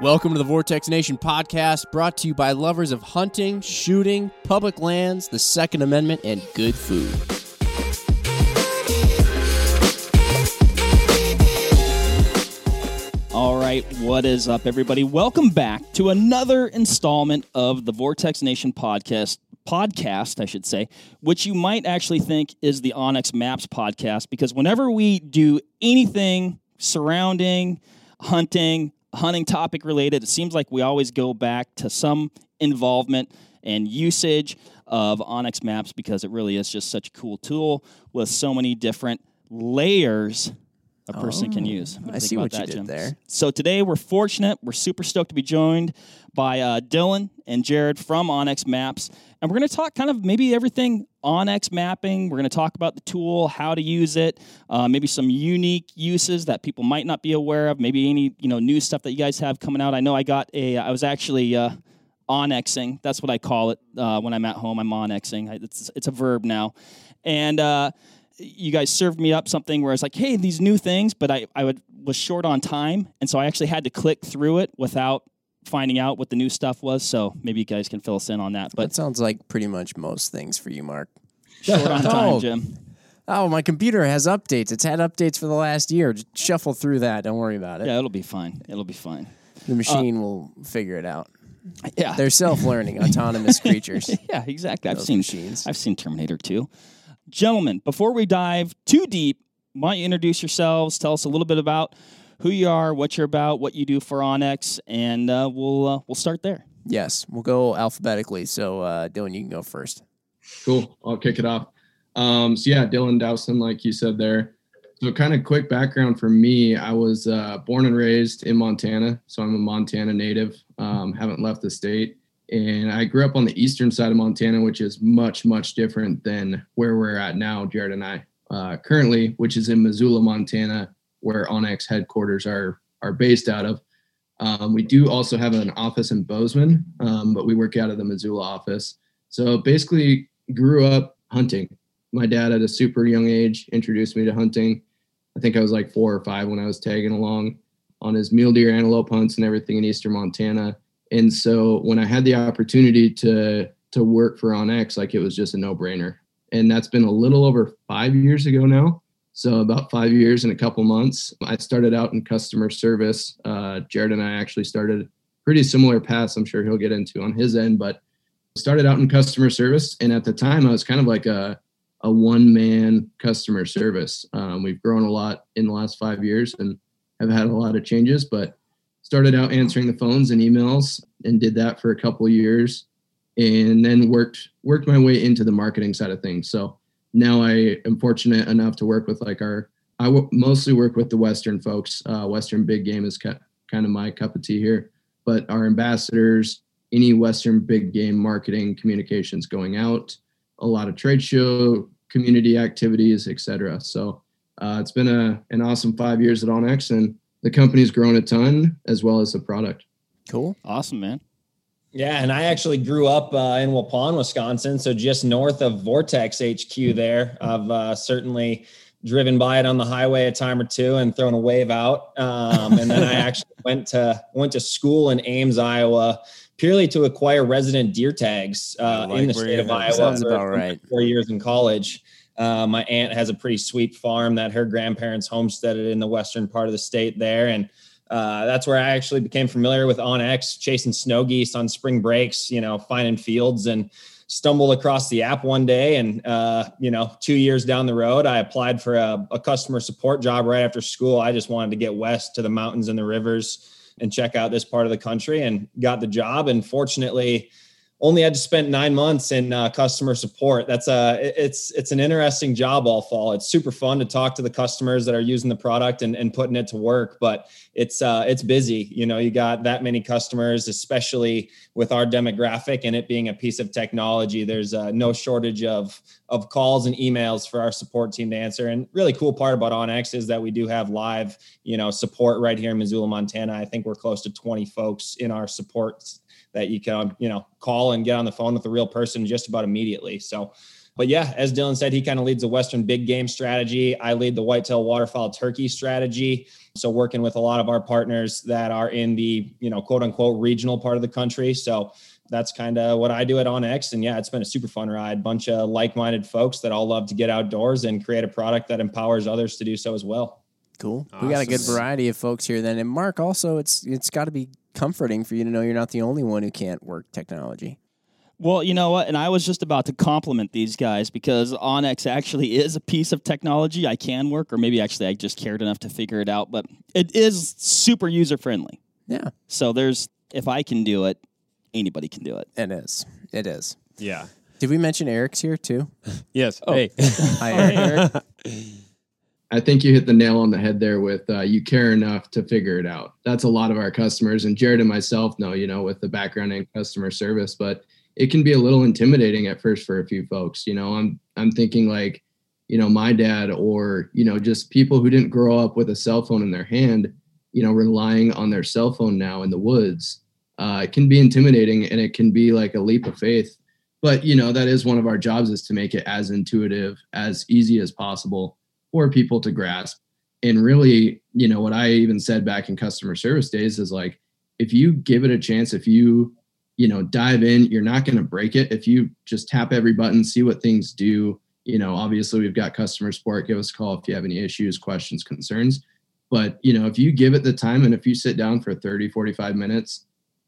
Welcome to the Vortex Nation podcast, brought to you by lovers of hunting, shooting, public lands, the Second Amendment, and good food. All right, what is up, everybody? Welcome back to another installment of the Vortex Nation podcast. Podcast, I should say, which you might actually think is the onX Maps podcast, because whenever we do anything surrounding hunting, hunting topic related, it seems like we always go back to some involvement and usage of onX Maps because it really is just such a cool tool with so many different layers a person can use. I see what you did Jim? there. So today we're fortunate. We're super stoked to be joined by uh, Dylan and Jared from onX Maps, and we're going to talk kind of maybe everything onX mapping. We're going to talk about the tool, how to use it, uh, maybe some unique uses that people might not be aware of, maybe any you know new stuff that you guys have coming out. I know I got a. I was actually. Uh, onXing. That's what I call it uh, when I'm at home. I'm onXing. I, it's it's a verb now, and uh, you guys served me up something where it's like, hey, these new things, but I I would, was short on time, and so I actually had to click through it without finding out what the new stuff was. So maybe you guys can fill us in on that. That But sounds like pretty much most things for you, Mark. short on time, Oh. Jim. Oh, my computer has updates. It's had updates for the last year. Just shuffle through that. Don't worry about it. Yeah, it'll be fine. It'll be fine. The machine will figure it out. Yeah. They're self-learning, autonomous creatures. Yeah, exactly. I've seen machines. I've seen Terminator 2. Gentlemen, before we dive too deep, why don't you introduce yourselves? Tell us a little bit about who you are, what you're about, what you do for onX, and uh, we'll uh, we'll start there. Yes, we'll go alphabetically. So, uh, Dylan, you can go first. Cool. I'll kick it off. Um, so yeah, Dylan Dowson, like you said there. So kind of quick background for me. I was uh, born and raised in Montana, so I'm a Montana native. Um, haven't left the state, and I grew up on the eastern side of Montana, which is much much different than where we're at now, Jared and I. Uh, currently, which is in Missoula, Montana, where onX headquarters are are based out of. Um, we do also have an office in Bozeman, um, but we work out of the Missoula office. So basically, grew up hunting. My dad at a super young age introduced me to hunting. I think I was like four or five when I was tagging along on his mule deer antelope hunts and everything in eastern Montana. And so when I had the opportunity to to work for OnX, like it was just a no brainer. And that's been a little over five years ago now. So about five years and a couple months. I started out in customer service. Uh, Jared and I actually started pretty similar paths. I'm sure he'll get into on his end, but started out in customer service and at the time i was kind of like a, a one man customer service um, we've grown a lot in the last five years and have had a lot of changes but started out answering the phones and emails and did that for a couple years and then worked worked my way into the marketing side of things so now i am fortunate enough to work with like our I w- mostly work with the western folks uh, western big game is ki- kind of my cup of tea here but our ambassadors any Western big game marketing communications going out, a lot of trade show community activities, etc. So uh, it's been a an awesome five years at OnX, and the company's grown a ton as well as the product. Cool. Awesome, man. Yeah, and I actually grew up uh, in Waupun, Wisconsin, so just north of Vortex HQ. There, I've uh, certainly driven by it on the highway a time or two and thrown a wave out. Um, and then I actually went to went to school in Ames, Iowa, purely to acquire resident deer tags uh, like in the state of. Iowa. Sounds for- about right. Four years in college. Uh, my aunt has a pretty sweet farm that her grandparents homesteaded in the western part of the state there, and uh, that's where I actually became familiar with OnX, chasing snow geese on spring breaks, you know, finding fields and stumbled across the app one day. And, uh, you know, two years down the road, I applied for a, a customer support job right after school. I just wanted to get west to the mountains and the rivers and check out this part of the country and got the job. And fortunately, only had to spend nine months in uh, customer support. That's a it's it's an interesting job all fall. It's super fun to talk to the customers that are using the product and, and putting it to work, but it's uh, it's busy. You know, you got that many customers, especially with our demographic and it being a piece of technology. There's uh, no shortage of of calls and emails for our support team to answer. And really cool part about OnX is that we do have live, you know, support right here in Missoula, Montana. I think we're close to 20 folks in our support that you can, um, you know, call and get on the phone with a real person just about immediately. So but yeah, as Dylan said, he kind of leads the Western big game strategy. I lead the whitetail waterfowl turkey strategy. So working with a lot of our partners that are in the, you know, quote unquote regional part of the country. So that's kind of what I do at onX. And yeah, it's been a super fun ride. Bunch of like-minded folks that all love to get outdoors and create a product that empowers others to do so as well. Cool. We got a good variety of folks here then. And Mark, also it's it's got to be comforting for you to know you're not the only one who can't work technology. Well, you know what? And I was just about to compliment these guys because onX actually is a piece of technology I can work, or maybe actually I just cared enough to figure it out, but it is super user friendly. Yeah, So there's, if I can do it, anybody can do it. it is. It is. Yeah. Did we mention Erik's here too? Yes. Oh. Hey. Hi, Erik. I think you hit the nail on the head there with uh, you care enough to figure it out. That's a lot of our customers, and Jared and myself know, you know, with the background in customer service, but it can be a little intimidating at first for a few folks. You know, I'm I'm thinking like, you know, my dad or you know, just people who didn't grow up with a cell phone in their hand, you know, relying on their cell phone now in the woods. Uh, it can be intimidating, and it can be like a leap of faith. But you know, that is one of our jobs is to make it as intuitive, as easy as possible for people to grasp. And really, you know, what I even said back in customer service days is like, if you give it a chance, if you, you know, dive in, you're not going to break it. If you just tap every button, see what things do, you know, obviously we've got customer support. Give us a call if you have any issues, questions, concerns. But, you know, if you give it the time and if you sit down for 30, 45 minutes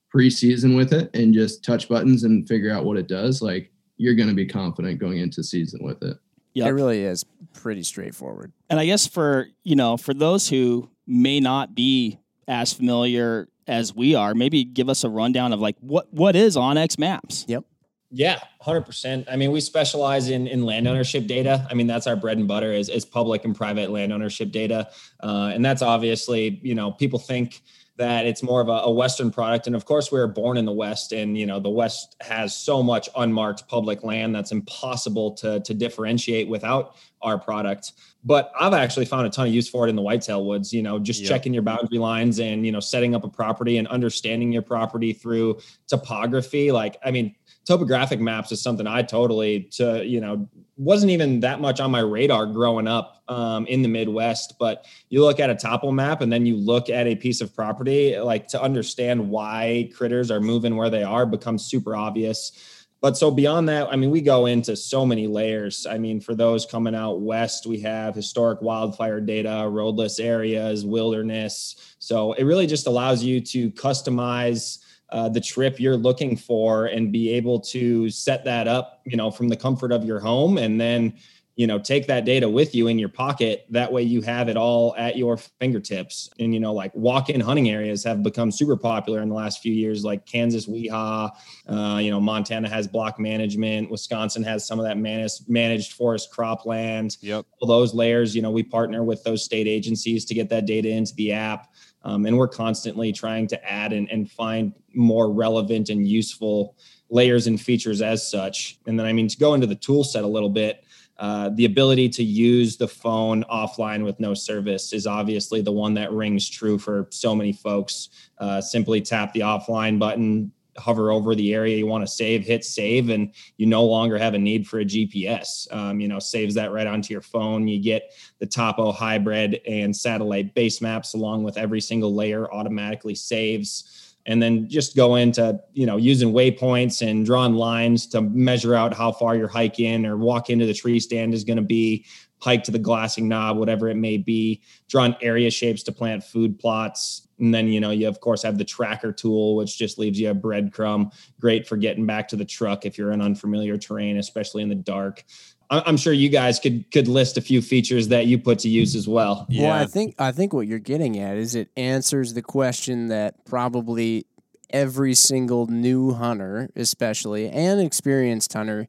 pre-season with it and just touch buttons and figure out what it does, like you're going to be confident going into season with it. Yep. It really is pretty straightforward. And I guess for you know for those who may not be as familiar as we are, maybe give us a rundown of like what what is onX Maps. Yep. Yeah, hundred percent. I mean, we specialize in in land ownership data. I mean, that's our bread and butter is is public and private land ownership data, uh, and that's obviously you know people think that it's more of a, a Western product, and of course we were born in the West, and you know the West has so much unmarked public land that's impossible to to differentiate without our product. But I've actually found a ton of use for it in the whitetail woods. You know, just Yep. checking your boundary lines and you know setting up a property and understanding your property through topography. Like, I mean topographic maps is something I totally to you know wasn't even that much on my radar growing up um, in the Midwest. But you look at a topo map and then you look at a piece of property, like to understand why critters are moving where they are becomes super obvious. But so beyond that, I mean, we go into so many layers. I mean, for those coming out west, we have historic wildfire data, roadless areas, wilderness. So it really just allows you to customize uh, the trip you're looking for and be able to set that up, you know, from the comfort of your home and then, you know, take that data with you in your pocket. That way you have it all at your fingertips. And, you know, like walk in hunting areas have become super popular in the last few years, like Kansas WIHA, uh, you know, Montana has block management, Wisconsin has some of that managed, managed forest cropland Yep. all those layers you know we partner with those state agencies to get that data into the app um, and we're constantly trying to add and, and find more relevant and useful layers and features as such. And then i mean to go into the tool set a little bit uh, the ability to use the phone offline with no service is obviously the one that rings true for so many folks. Uh, simply tap the offline button hover over the area you want to save hit save and you no longer have a need for a gps um, you know saves that right onto your phone. You get the topo hybrid and satellite base maps along with every single layer automatically saves. And then just go into you know using waypoints and drawing lines to measure out how far your hike in or walk into the tree stand is going to be hike to the glassing knob whatever it may be drawn area shapes to plant food plots. And then you know you of course have the tracker tool which just leaves you a breadcrumb. Great for getting back to the truck if you're in unfamiliar terrain especially in the dark. I- i'm sure you guys could could list a few features that you put to use as well. Yeah. Well, I think I think what you're getting at is it answers the question that probably every single new hunter, especially and experienced hunter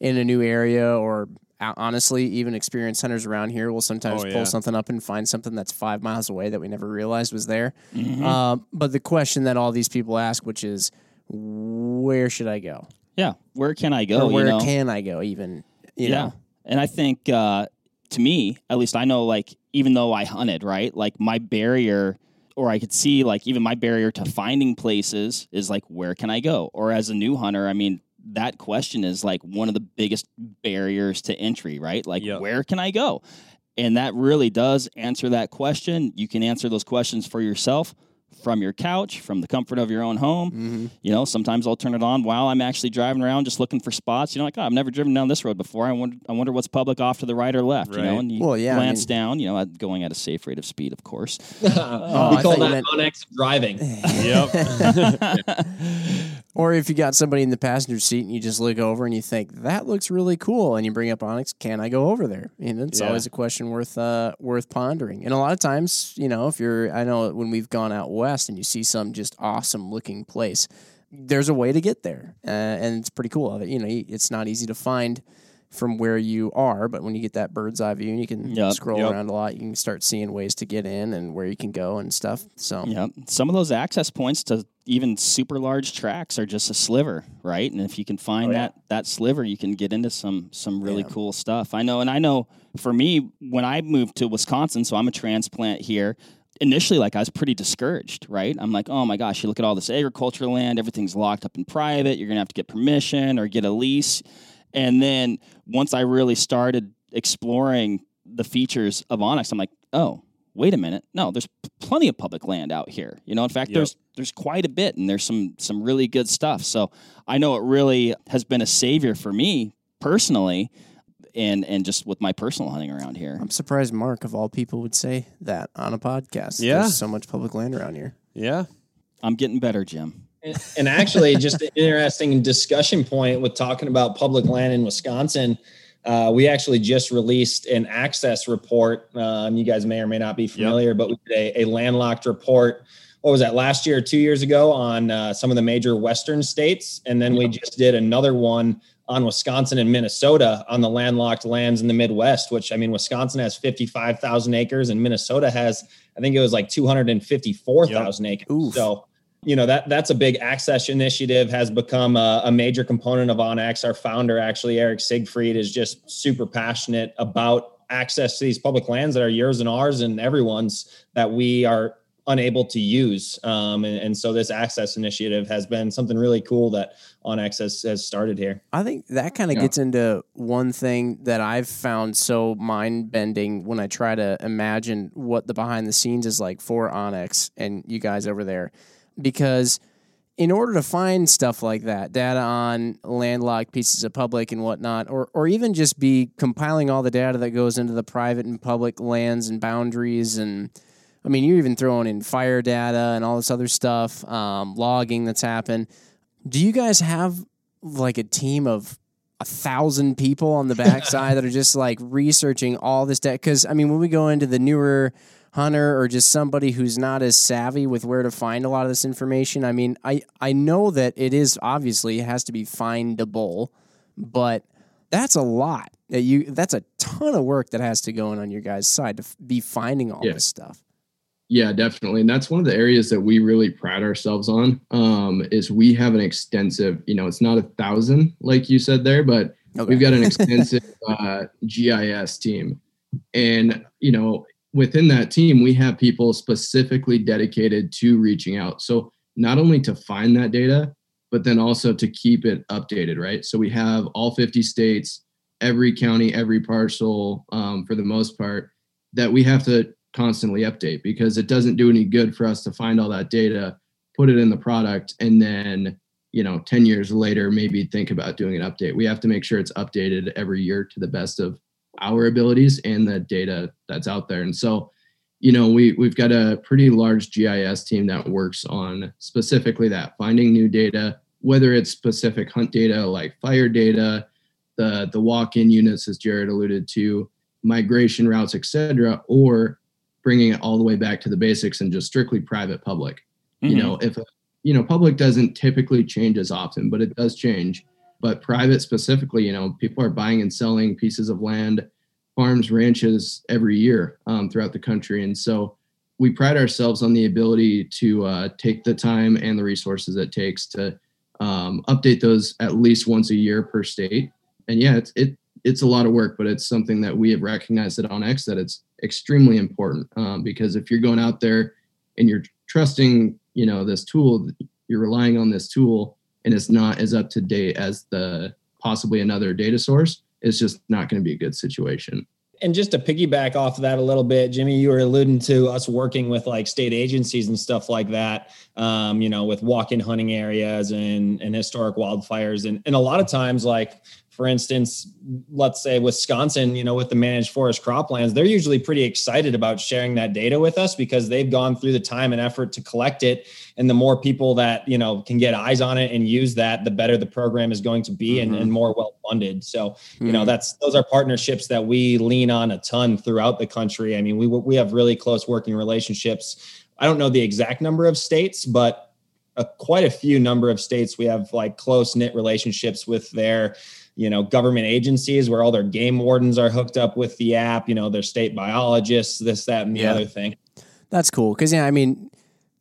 in a new area or honestly even experienced hunters around here will sometimes Oh, yeah. pull something up and find something that's 5 miles away that we never realized was there. Mhm. Um, but the question that all these people ask which is where should I go? yeah, where can I go? or where you know? can I go even, you yeah. know? And I think uh, to me, at least I know like even though I hunted, right? Like my barrier or I could see like even my barrier to finding places is like where can I go? Or as a new hunter, I mean, that question is like one of the biggest barriers to entry, right? Like, Yep. where can I go? And that really does answer that question. You can answer those questions for yourself from your couch, from the comfort of your own home. Mm-hmm. You know, sometimes I'll turn it on while I'm actually driving around, just looking for spots. You know, like oh, I've never driven down this road before. I wonder, I wonder what's public off to the right or left. You know, and you Well, yeah, I glance mean- down. You know, going at a safe rate of speed, of course. we I call that meant- onX driving. Yep. Or if you got somebody in the passenger seat and you just look over and you think that looks really cool, and you bring up onX, can I go over there? And it's Yeah. always a question worth uh, worth pondering. And a lot of times, you know, if you're, I know when we've gone out west and you see some just awesome looking place, there's a way to get there, uh, and it's pretty cool. You know, it's not easy to find from where you are, but when you get that bird's eye view and you can Yep. scroll Yep. around a lot, you can start seeing ways to get in and where you can go and stuff. So Yeah, some of those access points to even super large tracks are just a sliver, right? And if you can find Oh, yeah. that that sliver, you can get into some some really Yeah. cool stuff. I know, and I know for me when I moved to Wisconsin, so I'm a transplant here. Initially, like I was pretty discouraged, right? I'm like, oh my gosh, you look at all this agricultural land, everything's locked up in private. You're gonna have to get permission or get a lease. And then once I really started exploring the features of onX, I'm like, oh, wait a minute. No, there's p- plenty of public land out here. You know, in fact, Yep. there's there's quite a bit, and there's some some really good stuff. So I know it really has been a savior for me personally, and and just with my personal hunting around here. I'm surprised Mark, of all people, would say that on a podcast. Yeah. There's so much public land around here. Yeah. I'm getting better, Jim. And, and actually, just an interesting discussion point with talking about public land in Wisconsin. Uh, we actually just released an access report. Um, you guys may or may not be familiar, but we did a, a landlocked report. What was that last year or two years ago on uh, some of the major Western states? And then we just did another one on Wisconsin and Minnesota on the landlocked lands in the Midwest, which I mean, Wisconsin has 55,000 acres and Minnesota has, I think it was like 254,000 acres. Oof. So, you know that that's a big access initiative has become a, a major component of OnX. Our founder, actually Eric Siegfried, is just super passionate about access to these public lands that are yours and ours and everyone's that we are unable to use. Um, and, and so this access initiative has been something really cool that OnX has, has started here. I think that kind of Yeah. gets into one thing that I've found so mind bending when I try to imagine what the behind the scenes is like for onX and you guys over there. Because in order to find stuff like that, data on landlocked pieces of public and whatnot, or, or even just be compiling all the data that goes into the private and public lands and boundaries and I mean, you're even throwing in fire data and all this other stuff, um, logging that's happened. Do you guys have like a team of a thousand people on the backside that are just like researching all this data? Because I mean, when we go into the newer hunter or just somebody who's not as savvy with where to find a lot of this information, I mean, I I know that it is obviously it has to be findable, but that's a lot. That you that's a ton of work that has to go in on your guys' side to f- be finding all Yeah. this stuff. Yeah, definitely. And that's one of the areas that we really pride ourselves on. Um, is we have an extensive, you know, it's not a thousand like you said there, but Okay. we've got an extensive uh, GIS team. And, you know, within that team, we have people specifically dedicated to reaching out. So not only to find that data, but then also to keep it updated, right? So we have all 50 states, every county, every parcel, um, for the most part, that we have to constantly update because it doesn't do any good for us to find all that data, put it in the product, and then you know 10 years later maybe think about doing an update we have to make sure it's updated every year to the best of our abilities and the data that's out there. And so you know we we've got a pretty large gis team that works on specifically that finding new data whether it's specific hunt data like fire data the the walk-in units as jared alluded to migration routes etc or bringing it all the way back to the basics and just strictly private public. You mm-hmm. know if a you know public doesn't typically change as often but it does change but private specifically you know people are buying and selling pieces of land farms ranches every year um, throughout the country. And so we pride ourselves on the ability to uh, take the time and the resources it takes to um, update those at least once a year per state. And yeah it's it it's a lot of work but it's something that we have recognized at onx that it's extremely important um, because if you're going out there and you're trusting you know this tool you're relying on this tool and it's not as up to date as the possibly another data source, it's just not going to be a good situation and just to piggyback off of that a little bit, Jimmy, you were alluding to us working with like state agencies and stuff like that, um, you know, with walk-in hunting areas and, and historic wildfires. And, and a lot of times, like for instance, let's say Wisconsin, you know, with the managed forest croplands, they're usually pretty excited about sharing that data with us because they've gone through the time and effort to collect it. And the more people that, you know, can get eyes on it and use that, the better the program is going to be mm-hmm. and, and, more well funded. So, mm-hmm. you know, mm-hmm. that's those are partnerships that we lean on a ton throughout the country. I mean, we we have really close working relationships. I don't know the exact number of states, but a, quite a few number of states we have like close knit relationships with their you know government agencies where all their game wardens are hooked up with the app you know their state biologists this that and the yeah. other thing. That's cool because yeah i mean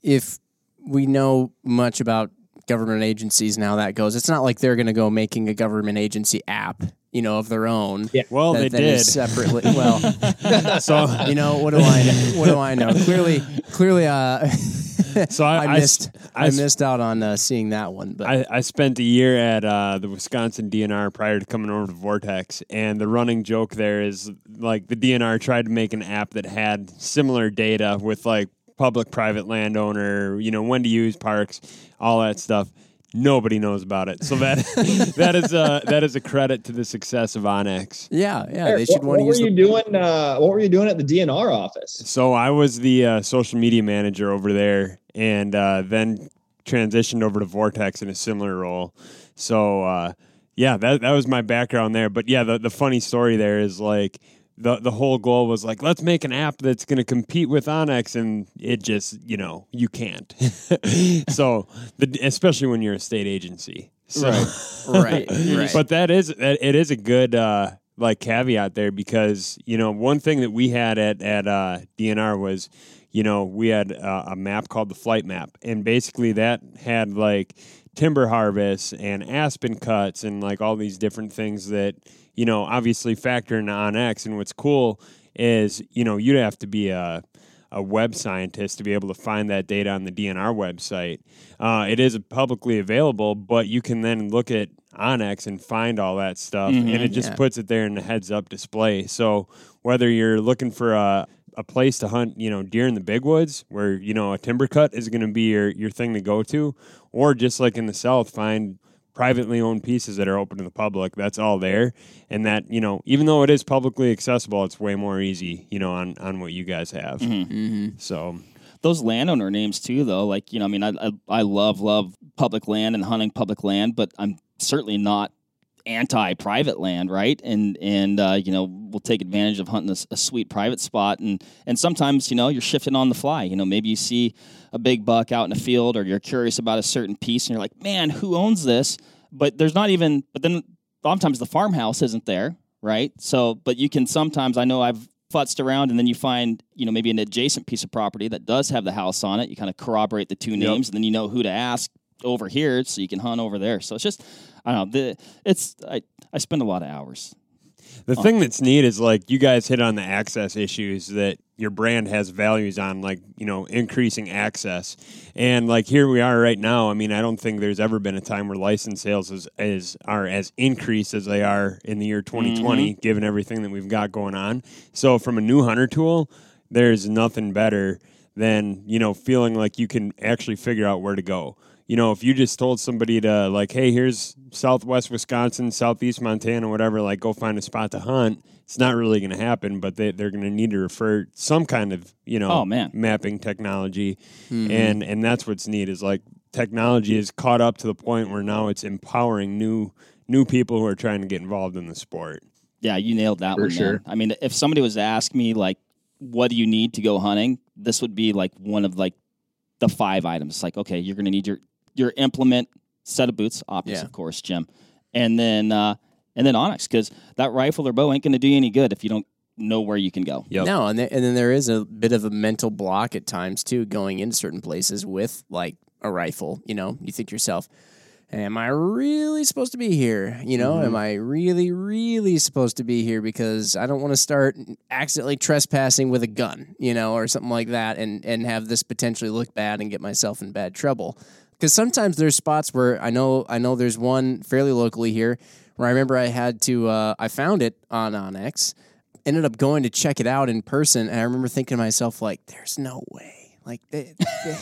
if we know much about government agencies and how that goes it's not like they're going to go making a government agency app you know of their own. Yeah. Well that, they did. separately well so you know what do i know? What do i know? Clearly clearly uh so I, I missed I, I, missed out on uh, seeing that one. But I, I spent a year at uh, the Wisconsin DNR prior to coming over to Vortex, and the running joke there is like the DNR tried to make an app that had similar data with like public private landowner, you know, when to use parks, all that stuff nobody knows about it. So that that is a that is a credit to the success of onX. Yeah, yeah, they should what, want to use. What were you the... doing? Uh, what were you doing at the DNR office? So I was the uh, social media manager over there, and uh, then transitioned over to Vortex in a similar role. So uh, yeah, that that was my background there. But yeah, the the funny story there is like the the whole goal was like let's make an app that's going to compete with onX and it just you know you can't. So the, especially when you're a state agency. So, right. Right right. But that is it is a good uh like caveat there because you know one thing that we had at at uh, DNR was you know we had uh, a map called the flight map. And basically that had like timber harvests and aspen cuts and like all these different things that you know, obviously factor in onX. And what's cool is, you know, you'd have to be a, a web scientist to be able to find that data on the DNR website. Uh, it is publicly available, but you can then look at onX and find all that stuff, mm-hmm, and it just yeah. puts it there in the heads up display. So whether you're looking for a a place to hunt, you know, deer in the big woods where, you know, a timber cut is going to be your, your thing to go to, or just like in the South, find privately owned pieces that are open to the public. That's all there, and that you know, even though it is publicly accessible, it's way more easy, you know, on on what you guys have. Mm-hmm. Mm-hmm. So those landowner names too, though. Like you know, I mean, I, I I love love public land and hunting public land, but I'm certainly not anti private land, right? And and uh, you know we'll take advantage of hunting a, a, sweet private spot, and and sometimes you know you're shifting on the fly. You know maybe you see a big buck out in a field, or you're curious about a certain piece, and you're like, man, who owns this? But there's not even. But then oftentimes the farmhouse isn't there, right? So, but you can sometimes. I know I've futzed around and then you find you know maybe an adjacent piece of property that does have the house on it you kind of corroborate the two names yep. and then you know who to ask over here so you can hunt over there so it's just I don't know. The, it's I, I spend a lot of hours. The thing that's neat is like you guys hit on the access issues that your brand has values on, like you know increasing access, and like here we are right now. I mean, I don't think there's ever been a time where license sales is, is are as increased as they are in the year 2020, mm-hmm. given everything that we've got going on. So from a new hunter tool, there's nothing better than you know feeling like you can actually figure out where to go you know, if you just told somebody to like, hey, here's Southwest Wisconsin, Southeast Montana, whatever, like go find a spot to hunt, it's not really going to happen. But they they're going to need to refer some kind of you know oh, man. mapping technology, mm-hmm. and and that's what's neat is like technology is caught up to the point where now it's empowering new new people who are trying to get involved in the sport. Yeah, you nailed that For one. Sure. Man. I mean, if somebody was to ask me like, what do you need to go hunting? This would be like one of like the five items. Like, okay, you're going to need your your implement, set of boots, optics, yeah. of course, Jim, and then uh, and then onX because that rifle or bow ain't going to do you any good if you don't know where you can go. Yep. No, and, and then there is a bit of a mental block at times too, going into certain places with like a rifle. You know, you think yourself, am I really supposed to be here? You know, mm-hmm. am I really, really supposed to be here? Because I don't want to start accidentally trespassing with a gun, you know, or something like that, and and have this potentially look bad and get myself in bad trouble. Because sometimes there's spots where I know I know there's one fairly locally here where I remember I had to uh, I found it on onX, ended up going to check it out in person, and I remember thinking to myself like, "There's no way." Like they, they,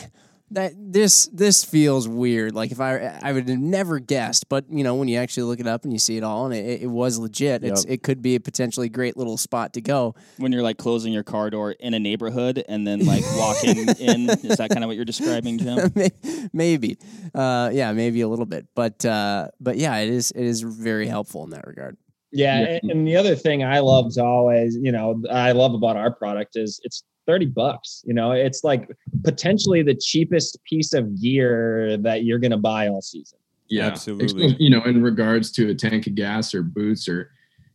that this this feels weird. Like if I I would have never guessed, but you know when you actually look it up and you see it all, and it, it was legit. It's it could be a potentially great little spot to go. when you're like closing your car door in a neighborhood and then like walking in. Is that kind of what you're describing, Jim? maybe, uh, yeah, maybe a little bit, but uh, but yeah, it is it is very helpful in that regard. Yeah, Yeah. and, and the other thing I love to always, you know, I love about our product is it's 30 bucks. You know, it's like potentially the cheapest piece of gear that you're going to buy all season. Yeah, Absolutely. You know, in regards to a tank of gas or boots or,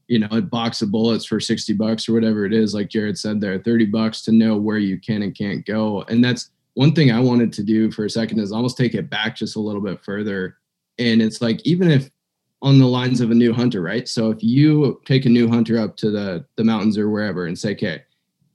you know, a box of bullets for 60 bucks or whatever it is, like Jared said there, 30 bucks to know where you can and can't go. And that's one thing I wanted to do for a second is almost take it back just a little bit further. And it's like, even if on the lines of a new hunter, right? So if you take a new hunter up to the, the mountains or wherever and say, okay,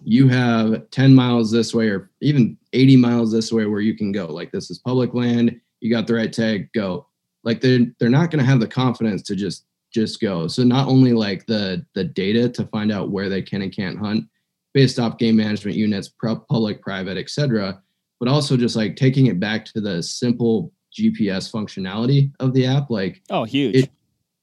you have 10 miles this way or even 80 miles this way where you can go, like this is public land, you got the right tag, go. Like they're they're not going to have the confidence to just just go. So not only like the the data to find out where they can and can't hunt based off game management units public private etc but also just like taking it back to the simple gps functionality of the app like Oh, huge. It-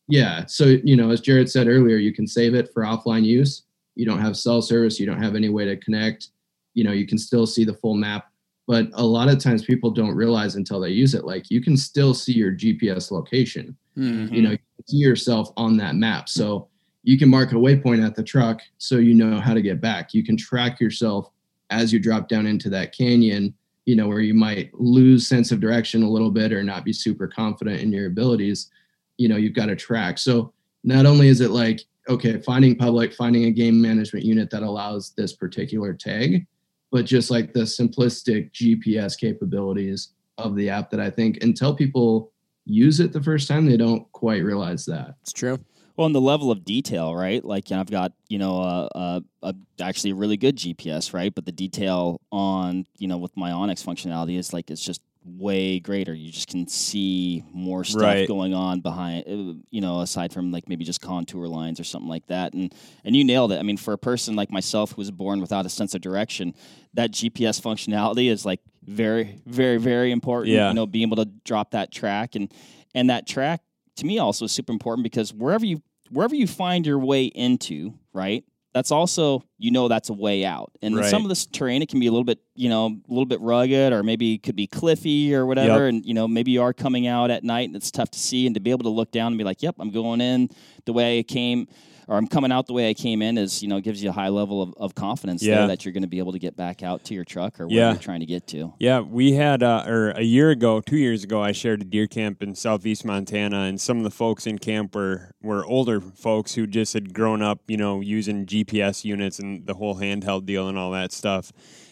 yeah. So you know as jared said earlier you can save it for offline use you don't have cell service you don't have any way to connect you know you can still see the full map. But a lot of times people don't realize until they use it like you can still see your gps location. Mm-hmm. you know you can see yourself on that map. So you can mark a waypoint at the truck so you know how to get back. You can track yourself as you drop down into that canyon you know where you might lose sense of direction a little bit or not be super confident in your abilities. You know you've got to track. So not only is it like okay finding public finding a game management unit that allows this particular tag but just like the simplistic gps capabilities of the app that i think until people use it the first time they don't quite realize that It's true. Well, and the level of detail, right? Like, you know, I've got, you know, a, a, a actually a really good GPS, right? But the detail on, you know, with my onX functionality is like it's just way greater. You just can see more stuff Right. going on behind, uh, you know, aside from like maybe just contour lines or something like that. And and you nailed it. I mean, for a person like myself who was born without a sense of direction, that GPS functionality is like very, very, very important. Yeah. You know, being able to drop that track and and that track to me also is super important because wherever you wherever you find your way into, right? That's also you know that's a way out. And Right. some of this terrain it can be a little bit, you know, a little bit rugged or maybe it could be cliffy or whatever Yep. and you know, maybe you are coming out at night and it's tough to see and to be able to look down and be like, "Yep, I'm going in the way I came or I'm coming out the way I came in is, you know, gives you a high level of, of confidence Yeah. there that you're going to be able to get back out to your truck or where Yeah. you're trying to get to. Yeah, we had, uh, or a year ago, two years ago, I shared a deer camp in southeast Montana, and some of the folks in camp were were older folks who just had grown up, you know, using GPS units and the whole handheld deal and all that stuff.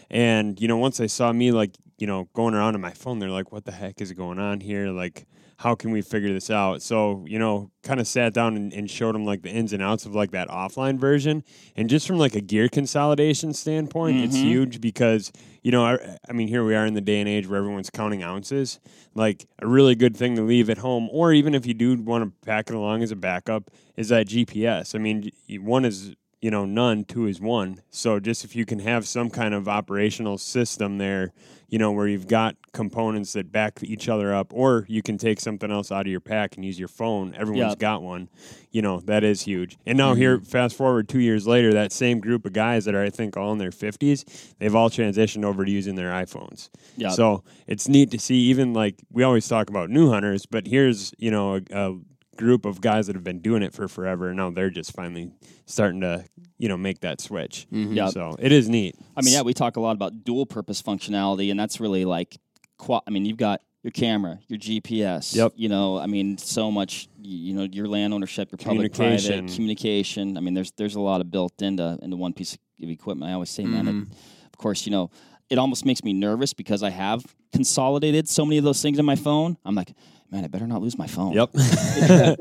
And you know, once they saw me like, you know, going around on my phone, they're like, "What the heck is going on here? Like, how can we figure this out?" So, you know, kind of sat down and, and showed them like the ins and outs of like that offline version, and just from like a gear consolidation standpoint, it's Mhm. huge because you know, I, I mean, here we are in the day and age where everyone's counting ounces. Like a really good thing to leave at home, or even if you do want to pack it along as a backup, is that GPS. I mean, one is you know none, two is one. So just if you can have some kind of operational system there, you know, where you've got components that back each other up, or you can take something else out of your pack and use your phone. Everyone's Yep. got one. You know, that is huge. And now here, mm-hmm. fast forward two years later, that same group of guys that are I think all in their fifties, they've all transitioned over to using their iPhones. Yeah. So it's neat to see. Even like we always talk about new hunters, but here's you know a, a group of guys that have been doing it for forever, and now they're just finally starting to you know make that switch. Yeah. So it is neat. I mean, yeah, we talk a lot about dual purpose functionality, and that's really like, qua- I mean, you've got your camera, your GPS. Yep. You know, I mean, so much. You know, your land ownership, your public private Communication. communication. I mean, there's there's a lot of built into into one piece of equipment. I always say, man, Mm-hmm. it, of course, you know, it almost makes me nervous because I have consolidated so many of those things in my phone. I'm like, man, I better not lose my phone. Yep.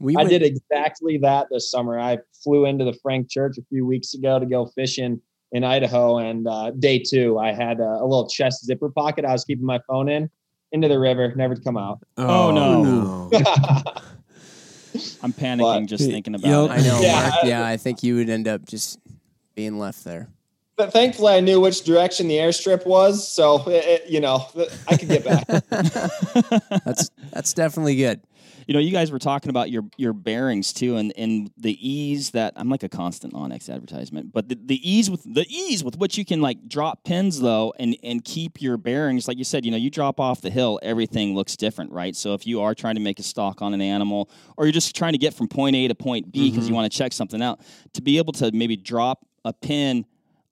We I went- did exactly that this summer. I flew into the Frank Church a few weeks ago to go fishing in Idaho, and uh, day two, I had a, a little chest zipper pocket I was keeping my phone in, into the river, never to come out. Oh, no. no. I'm panicking But- just thinking about Yep. it. I know, Yeah, Mark. Yeah, I think you would end up just being left there. But thankfully, I knew which direction the airstrip was, so it, it- you know I could get back. That's that's definitely good. You know, you guys were talking about your your bearings too, and and the ease that I'm like a constant onX advertisement, but the, the ease with the ease with which you can like drop pins though, and and keep your bearings. Like you said, you know, you drop off the hill, everything looks different, right? So if you are trying to make a stalk on an animal, or you're just trying to get from point A to point B mm-hmm. because you want to check something out, to be able to maybe drop a pin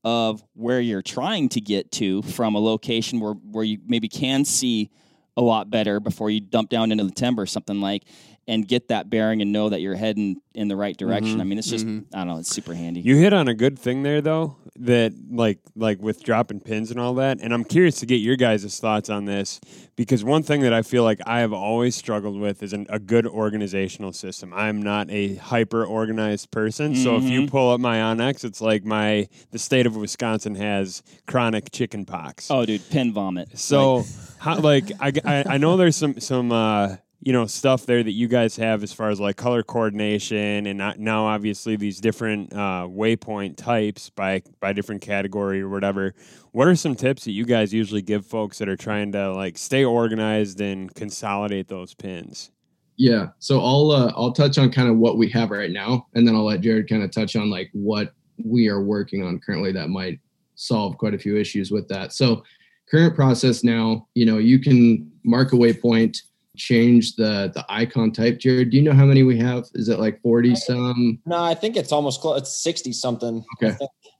of where you're trying to get to from a location where where you maybe can see a lot better before you dump down into the timber something like and get that bearing and know that you're heading in the right direction. Mm-hmm. I mean, it's just mm-hmm. I don't know, it's super handy. You hit on a good thing there, though. That like like with dropping pins and all that, and I'm curious to get your guys' thoughts on this because one thing that I feel like I have always struggled with is an, a good organizational system. I'm not a hyper organized person, so if you mm-hmm. pull up my onX, it's like my the state of Wisconsin has chronic chicken pox. oh, dude, pin vomit. So, how, like, I, I, I know there's some some uh, you know stuff there that you guys have as far as like color coordination, and now obviously these different uh, waypoint types by by different category or whatever. What are some tips that you guys usually give folks that are trying to like stay organized and consolidate those pins? Yeah. So I'll uh, I'll touch on kind of what we have right now, and then I'll let Jared kind of touch on like what we are working on currently that might solve quite a few issues with that. So current process now, you know, you can mark a waypoint, change the the icon type. Jared, do you know how many we have? Is it like forty some? no, I think it's almost close. It's sixty something. Okay.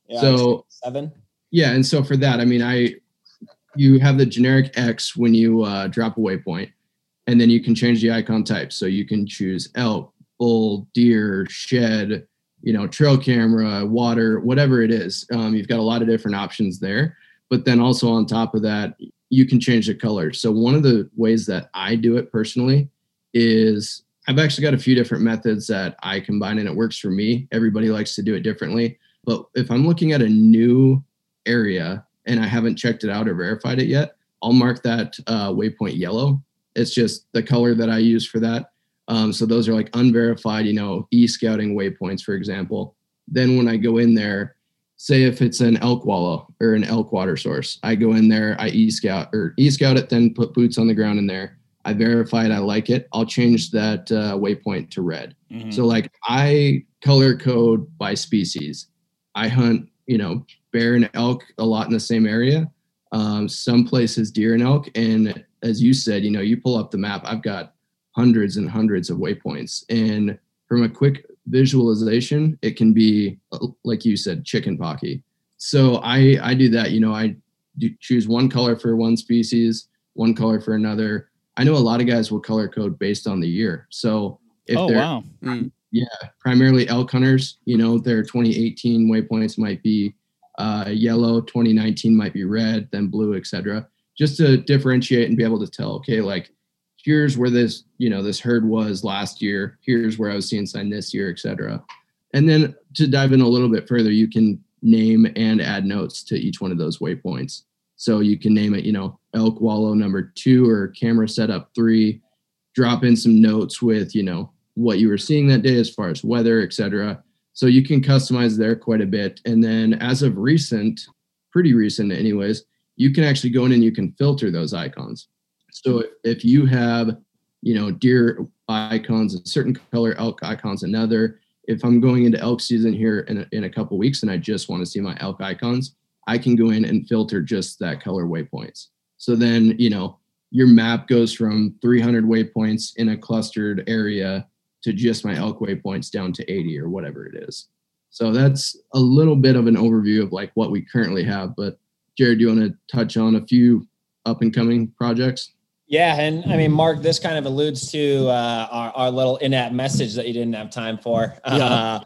Yeah, So- seven. Yeah, and so for that, I mean, I you have the generic X when you uh, drop a waypoint, and then you can change the icon type. So you can choose elk, bull, deer, shed, you know, trail camera, water, whatever it is. Um, you've got a lot of different options there. But then also on top of that, you can change the color. So one of the ways that I do it personally is I've actually got a few different methods that I combine and it works for me. Everybody likes to do it differently. But if I'm looking at a new area and I haven't checked it out or verified it yet, I'll mark that uh, waypoint yellow. It's just the color that I use for that. Um, so those are like unverified, you know, e scouting waypoints, for example. Then when I go in there, say if it's an elk wallow or an elk water source, I go in there, I e scout or e scout it, then put boots on the ground in there. I verify it, I like it. I'll change that uh, waypoint to red. Mhm. So like I color code by species. I hunt, you know, bear and elk a lot in the same area. Um, some places deer and elk. And as you said, you know, you pull up the map, I've got hundreds and hundreds of waypoints. And from a quick visualization, it can be uh, like you said, chicken pocky. So I I do that. You know, I do choose one color for one species, one color for another. I know a lot of guys will color code based on the year. So if oh they're wow. primarily elk hunters. You know, their 2018 waypoints might be uh, yellow, 2019 might be red, then blue, etc. Just to differentiate and be able to tell, okay, like here's where this, you know, this herd was last year. Here's where I was seeing sign this year, etc. And then to dive in a little bit further, you can name and add notes to each one of those waypoints. So you can name it, you know, elk wallow number two or camera setup three. Drop in some notes with, you know, what you were seeing that day as far as weather, etc. So you can customize there quite a bit. And then as of recent, pretty recent anyways, you can actually go in and you can filter those icons. So if, you have, you know, deer icons a certain color, elk icons another. If I'm going into elk season here in a, in a couple weeks and I just want to see my elk icons, I can go in and filter just that color waypoints. So then, you know, your map goes from 300 waypoints in a clustered area to just my elk waypoints down to 80 or whatever it is. So that's a little bit of an overview of like what we currently have. But Jared, do you want to touch on a few up and coming projects? Yeah, and I mean, Mark, this kind of alludes to uh, our, our little in-app message that you didn't have time for. Uh,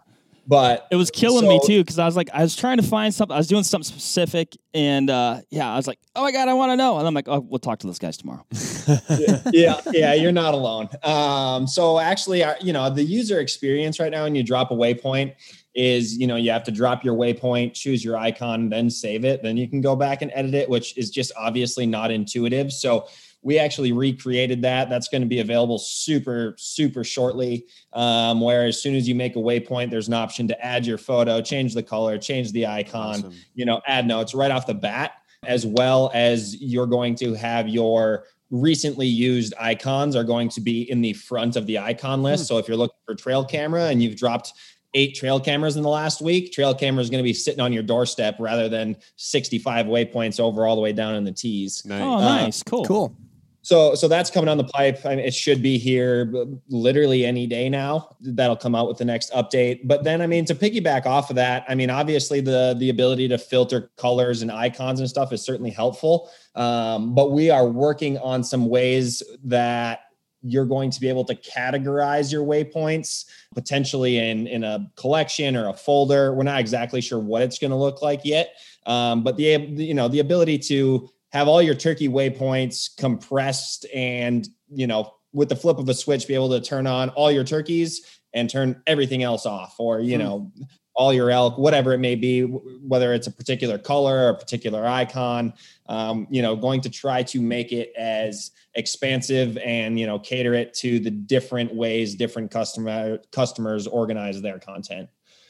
but It was killing me too because I was like, I was trying to find something. I was doing something specific, and uh, yeah, I was like, oh my god, I want to know. And I'm like, oh, we'll talk to those guys tomorrow. yeah, yeah, you're not alone. Um, so actually, our, you know, the user experience right now when you drop a waypoint is, you know, you have to drop your waypoint, choose your icon, then save it. Then you can go back and edit it, which is just obviously not intuitive. So we actually recreated that. That's going to be available super, super shortly. Um, where as soon as you make a waypoint, there's an option to add your photo, change the color, change the icon, Awesome. you know, add notes right off the bat, as well as you're going to have your recently used icons are going to be in the front of the icon list. So if you're looking for trail camera and you've dropped eight trail cameras in the last week, trail camera is going to be sitting on your doorstep rather than 65 waypoints over all the way down in the tees. Nice. Oh, nice, cool, Cool. So, so that's coming on the pipe. I mean, it should be here literally any day now. That'll come out with the next update. But then, I mean, to piggyback off of that, I mean, obviously the the ability to filter colors and icons and stuff is certainly helpful. Um, but we are working on some ways that you're going to be able to categorize your waypoints potentially in in a collection or a folder. We're not exactly sure what it's going to look like yet, um, but the you know the ability to have all your turkey waypoints compressed and you know with the flip of a switch be able to turn on all your turkeys and turn everything else off or you Hmm. know all your elk whatever it may be whether it's a particular color or a particular icon um, you know going to try to make it as expansive and you know cater it to the different ways different customer customers organize their content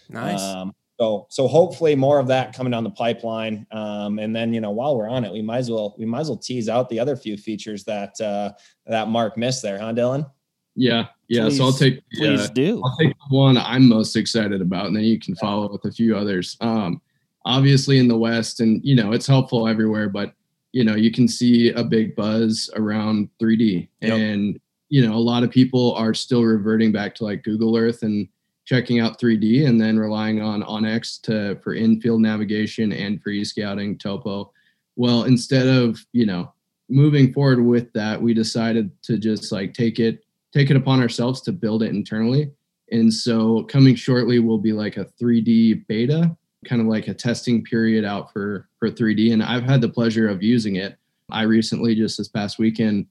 Nice. um, so so hopefully more of that coming down the pipeline. Um, and then you know while we're on it, we might as well we might as well tease out the other few features that uh, that Mark missed there, huh, Dylan? Yeah, yeah. so I'll take Please uh, do. I'll take the one I'm most excited about, and then you can follow with a few others. Um, obviously in the West, and you know it's helpful everywhere, but you know you can see a big buzz around 3D, Yep. and you know a lot of people are still reverting back to like Google Earth and checking out 3D, and then relying on OnX to for in-field navigation and for e-scouting topo. Well, instead of you know moving forward with that, we decided to just like take it take it upon ourselves to build it internally. And so coming shortly will be like a 3D beta, kind of like a testing period out for for 3D. And I've had the pleasure of using it. I recently just this past weekend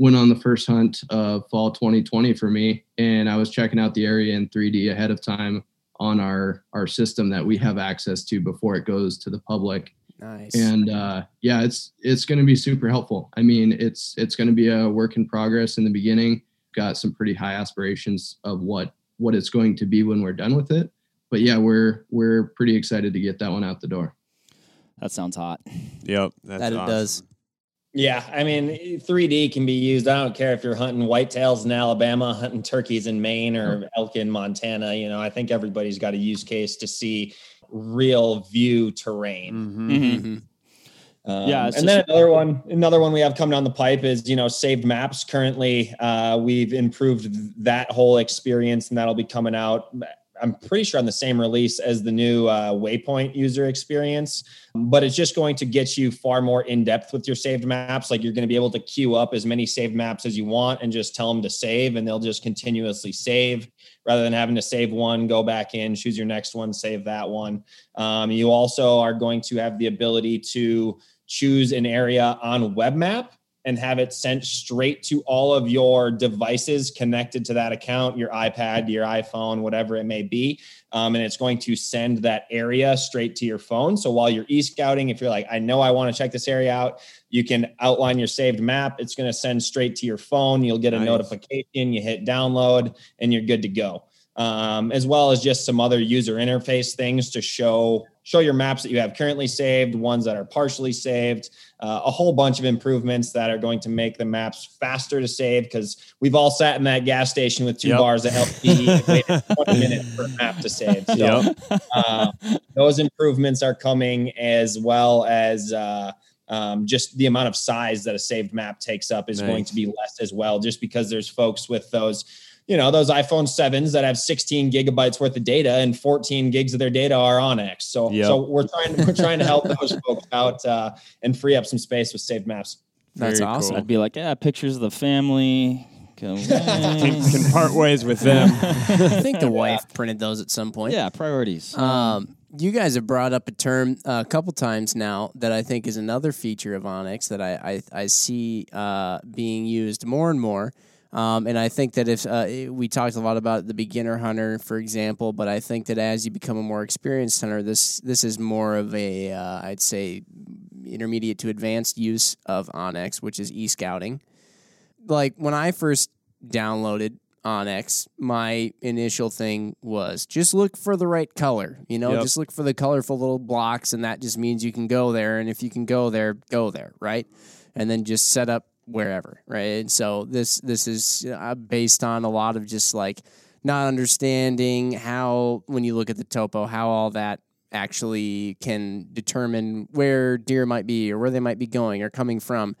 went on the first hunt of fall 2020 for me and I was checking out the area in 3D ahead of time on our our system that we have access to before it goes to the public nice. and uh, yeah it's it's going to be super helpful i mean it's it's going to be a work in progress in the beginning got some pretty high aspirations of what what it's going to be when we're done with it but yeah we're we're pretty excited to get that one out the door That sounds hot. Yep. That's that it does. Yeah, I mean, 3D can be used. I don't care if you're hunting whitetails in Alabama, hunting turkeys in Maine, or elk in Montana. You know, I think everybody's got a use case to see real view terrain. Mhm. Mhm. Mhm. Um, Yeah, and then just- another one, another one we have coming down the pipe is you know saved maps. Currently, uh, we've improved that whole experience, and that'll be coming out. I'm pretty sure on the same release as the new uh, Waypoint user experience, but it's just going to get you far more in depth with your saved maps. Like you're going to be able to queue up as many saved maps as you want and just tell them to save, and they'll just continuously save rather than having to save one, go back in, choose your next one, save that one. Um, you also are going to have the ability to choose an area on WebMap and have it sent straight to all of your devices connected to that account, your iPad, your iPhone, whatever it may be. Um, and it's going to send that area straight to your phone. So while you're e scouting, if you're like, I know I want to check this area out, you can outline your saved map. It's going to send straight to your phone. You'll get a Nice. notification, you hit download, and you're good to go um, as well as just some other user interface things to show show your maps that you have currently saved, ones that are partially saved, uh, a whole bunch of improvements that are going to make the maps faster to save because we've all sat in that gas station with two Yep. bars of LP waited 20 minutes for a map to save. So Yep. uh, those improvements are coming as well as uh, um, just the amount of size that a saved map takes up is going to be less as well, just because there's folks with those, you know, those iPhone sevens that have 16 gigabytes worth of data and 14 gigs of their data are onX. So, Yep. so we're trying we're trying to help those folks out uh, and free up some space with saved maps. That's Very awesome. cool. I'd be like, yeah, pictures of the family. Can, can part ways with them. I think the wife printed those at some point. yeah, priorities. Um, you guys have brought up a term uh, a couple times now that I think is another feature of onX that I I, I see uh, being used more and more. Um, and I think that if uh, we talked a lot about the beginner hunter, for example, but I think that as you become a more experienced hunter, this this is more of a uh, I'd say intermediate to advanced use of onX, which is e scouting. like when I first downloaded onX, my initial thing was just look for the right color. You know, Yep. just look for the colorful little blocks, and that just means you can go there. And if you can go there, go there, right? And then just set up wherever, right? And so this this is uh, based on a lot of just like not understanding how when you look at the topo, how all that actually can determine where deer might be or where they might be going or coming from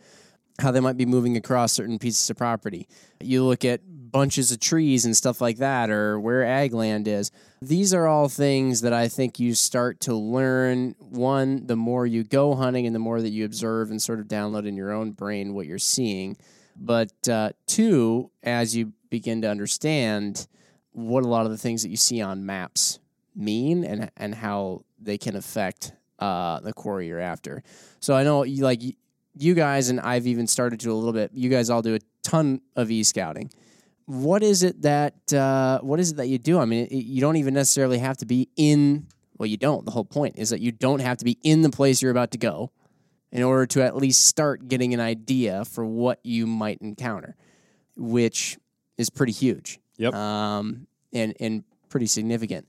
how they might be moving across certain pieces of property. You look at bunches of trees and stuff like that, or where ag land is. These are all things that I think you start to learn. One, the more you go hunting and the more that you observe and sort of download in your own brain what you're seeing. But uh, two, as you begin to understand what a lot of the things that you see on maps mean and and how they can affect uh, the quarry you're after. So I know you like you guys and I've even started to a little bit. You guys all do a ton of e scouting. What is it that uh, what is it that you do? I mean, it, you don't even necessarily have to be in. Well, you don't. The whole point is that you don't have to be in the place you're about to go in order to at least start getting an idea for what you might encounter, which is pretty huge. Yep. Um, and and pretty significant.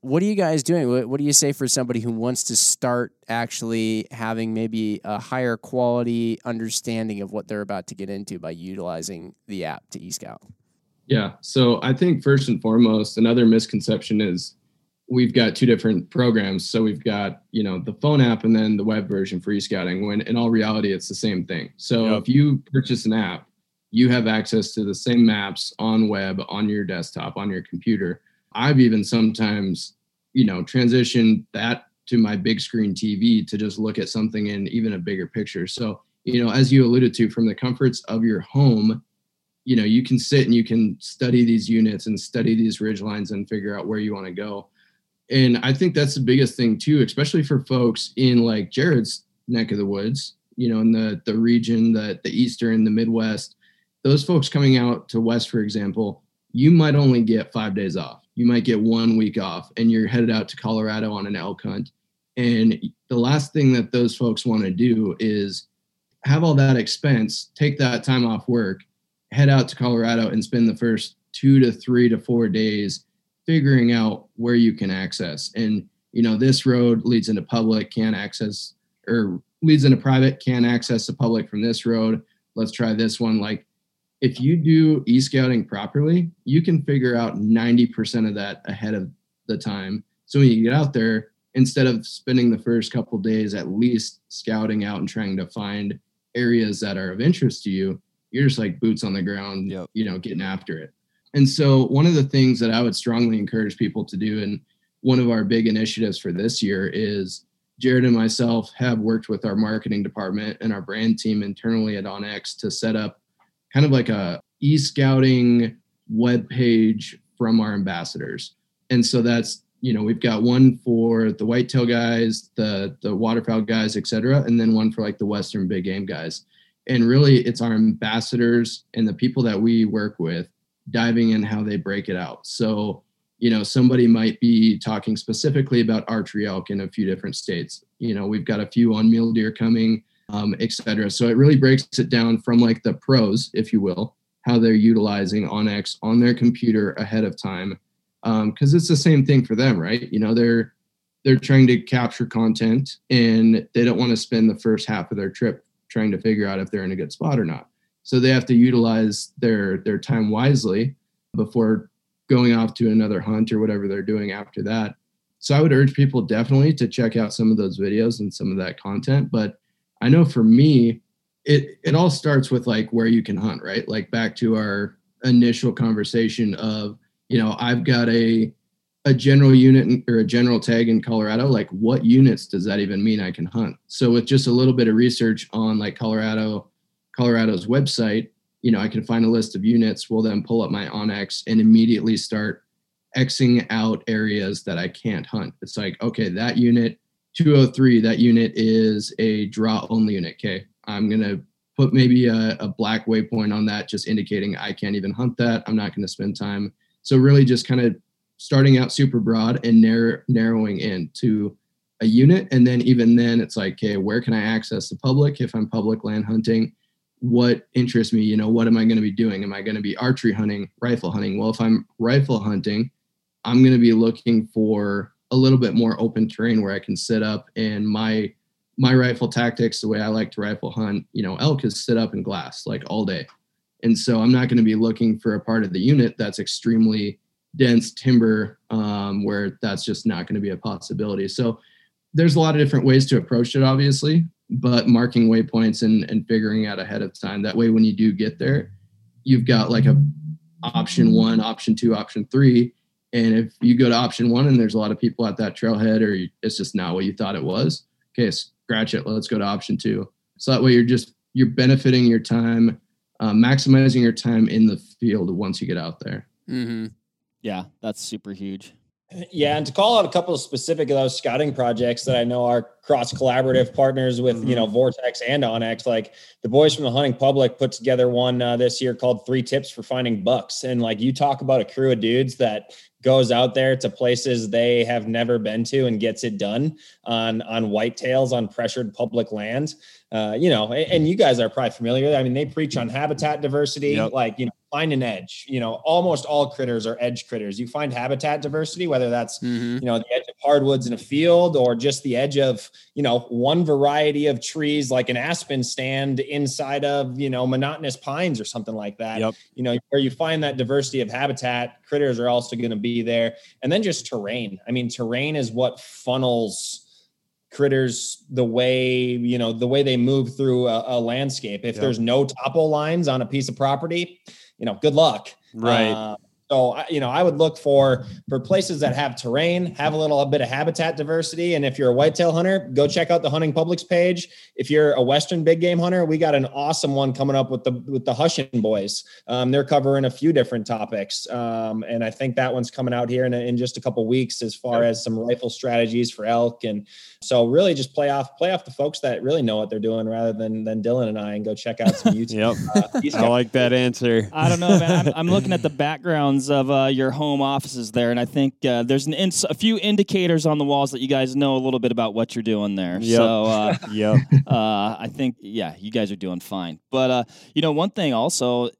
What are you guys doing? What, what do you say for somebody who wants to start actually having maybe a higher quality understanding of what they're about to get into by utilizing the app to eScout? Yeah. So I think first and foremost, another misconception is we've got two different programs. So we've got, you know, the phone app and then the web version for e-scouting when in all reality it's the same thing. So Yep. if you purchase an app, you have access to the same maps on web, on your desktop, on your computer. I've even sometimes, you know, transitioned that to my big screen TV to just look at something in even a bigger picture. So, you know, as you alluded to, from the comforts of your home, you know, you can sit and you can study these units and study these ridge lines and figure out where you want to go. And I think that's the biggest thing too, especially for folks in like Jared's neck of the woods, you know, in the the region, the the eastern, the Midwest. Those folks coming out to West, for example, you might only get five days off. You might get one week off, and you're headed out to Colorado on an elk hunt. And the last thing that those folks want to do is have all that expense, take that time off work, head out to Colorado and spend the first two to three to four days figuring out where you can access. And, you know, this road leads into public, can't access, or leads into private, can't access the public from this road. Let's try this one. Like, if you do e scouting properly, you can figure out 90% of that ahead of the time. So when you get out there, instead of spending the first couple days at least scouting out and trying to find areas that are of interest to you, you're just like boots on the ground, Yep. you know, getting after it. And so one of the things that I would strongly encourage people to do, and one of our big initiatives for this year is Jared and myself have worked with our marketing department and our brand team internally at OnX to set up kind of like a e-scouting web page from our ambassadors. And so that's, you know, we've got one for the whitetail guys, the the waterfowl guys, et cetera, and then one for like the western big game guys. And really it's our ambassadors and the people that we work with diving in how they break it out. So, you know, somebody might be talking specifically about archery elk in a few different states. You know, we've got a few on mule deer coming, um, et cetera. So it really breaks it down from like the pros, if you will, how they're utilizing OnX on their computer ahead of time. Because it's the same thing for them, right? You know, they're they're trying to capture content and they don't want to spend the first half of their trip trying to figure out if they're in a good spot or not. So they have to utilize their their time wisely before going off to another hunt or whatever they're doing after that. So I would urge people definitely to check out some of those videos and some of that content. But I know for me, it it all starts with like where you can hunt, right? Like back to our initial conversation of, you know, I've got a a general unit or a general tag in Colorado, like what units does that even mean I can hunt? So with just a little bit of research on like Colorado, Colorado's website, you know, I can find a list of units. We'll then pull up my OnX and immediately start Xing out areas that I can't hunt. It's like, okay, that unit 203, that unit is a draw only unit. Okay. I'm going to put maybe a, a black waypoint on that, just indicating I can't even hunt that. I'm not going to spend time. So really just kind of starting out super broad and narrow, narrowing in to a unit. And then even then it's like, okay, where can I access the public if I'm public land hunting? what interests me. You know, what am I going to be doing? Am I going to be archery hunting, rifle hunting? Well, if I'm rifle hunting, I'm going to be looking for a little bit more open terrain where I can sit up and my my rifle tactics, the way I like to rifle hunt, you know, elk is sit up in glass like all day. And so I'm not going to be looking for a part of the unit that's extremely dense timber um, where that's just not going to be a possibility. So there's a lot of different ways to approach it, obviously, but marking waypoints and, and figuring out ahead of time. That way, when you do get there, you've got like a option one, option two, option three. And if you go to option one and there's a lot of people at that trailhead or it's just not what you thought it was, okay, scratch it. Let's go to option two. So that way you're just, you're benefiting your time, uh, maximizing your time in the field once you get out there. Mm-hmm. Yeah, that's super huge. Yeah, and to call out a couple of specific of those scouting projects that I know are cross collaborative partners with, mm-hmm. you know, Vortex and onX. Like the boys from the hunting public put together one uh, this year called Three Tips for Finding Bucks. And like you talk about a crew of dudes that goes out there to places they have never been to and gets it done on on whitetails on pressured public land. Uh, you know, and you guys are probably familiar. I mean, they preach on habitat diversity, yep. like you know, find an edge. You know, almost all critters are edge critters. You find habitat diversity, whether that's mm-hmm. you know the edge of hardwoods in a field or just the edge of you know one variety of trees like an aspen stand inside of you know monotonous pines or something like that. Yep. You know, where you find that diversity of habitat, critters are also going to be there, and then just terrain. I mean, terrain is what funnels critters the way you know the way they move through a, a landscape if yep. there's no topo lines on a piece of property you know, good luck. Right. Uh, so you know, I would look for for places that have terrain, have a little a bit of habitat diversity, and if you're a whitetail hunter, go check out the Hunting Publics page. If you're a Western big game hunter, we got an awesome one coming up with the with the Hushin boys. Um, they're covering a few different topics, um, and I think that one's coming out here in, in just a couple weeks as far as some rifle strategies for elk and so really just play off play off the folks that really know what they're doing rather than than Dylan and I and go check out some YouTube. yep. Uh, I like that answer. I don't know, man. I'm, I'm looking at the backgrounds of uh, your home offices there, and I think uh, there's an ins- a few indicators on the walls that you guys know a little bit about what you're doing there. Yep. So, uh, yep. Uh, I think yeah, you guys are doing fine. But uh, you know, one thing also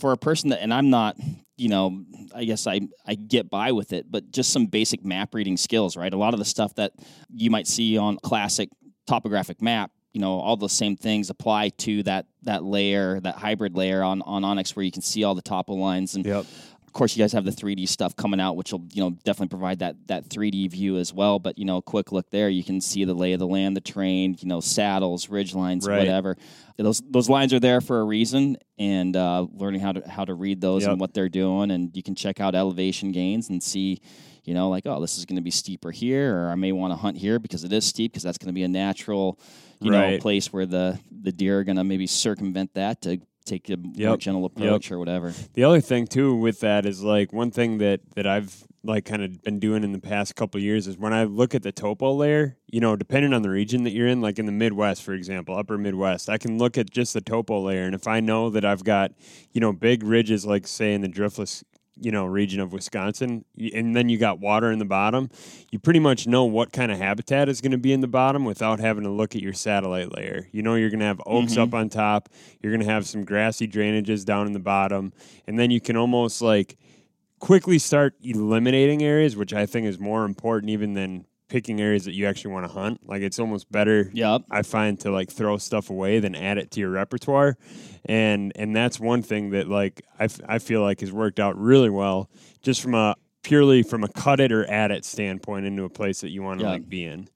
for a person that, and I'm not you know, I guess I I get by with it, but just some basic map reading skills, right? A lot of the stuff that you might see on classic topographic map, you know, all the same things apply to that that layer, that hybrid layer on on onX where you can see all the topo lines and yep. Of course, you guys have the 3D stuff coming out, which will you know definitely provide that that 3D view as well. But you know, a quick look there, you can see the lay of the land, the terrain, you know, saddles, ridge lines, right. whatever. Those those lines are there for a reason, and uh, learning how to how to read those yep. and what they're doing, and you can check out elevation gains and see you know, like, oh, this is going to be steeper here, or I may want to hunt here because it is steep because that's going to be a natural, you right. know, place where the the deer are going to maybe circumvent that to take a yep. more gentle approach yep. or whatever. The other thing too with that is like one thing that that I've like kind of been doing in the past couple years is when I look at the topo layer, you know, depending on the region that you're in, like in the Midwest, for example, upper Midwest, I can look at just the topo layer. And if I know that I've got, you know, big ridges, like say in the driftless you know region of Wisconsin, and then you got water in the bottom, you pretty much know what kind of habitat is going to be in the bottom without having to look at your satellite layer. You know you're going to have oaks mm-hmm. up on top, you're going to have some grassy drainages down in the bottom, and then you can almost like quickly start eliminating areas, which I think is more important even than picking areas that you actually want to hunt. Like it's almost better. Yep. I find to like throw stuff away than add it to your repertoire, and and that's one thing that like I, f- I feel like has worked out really well, just from a purely from a cut it or add it standpoint into a place that you want to yep. like be in.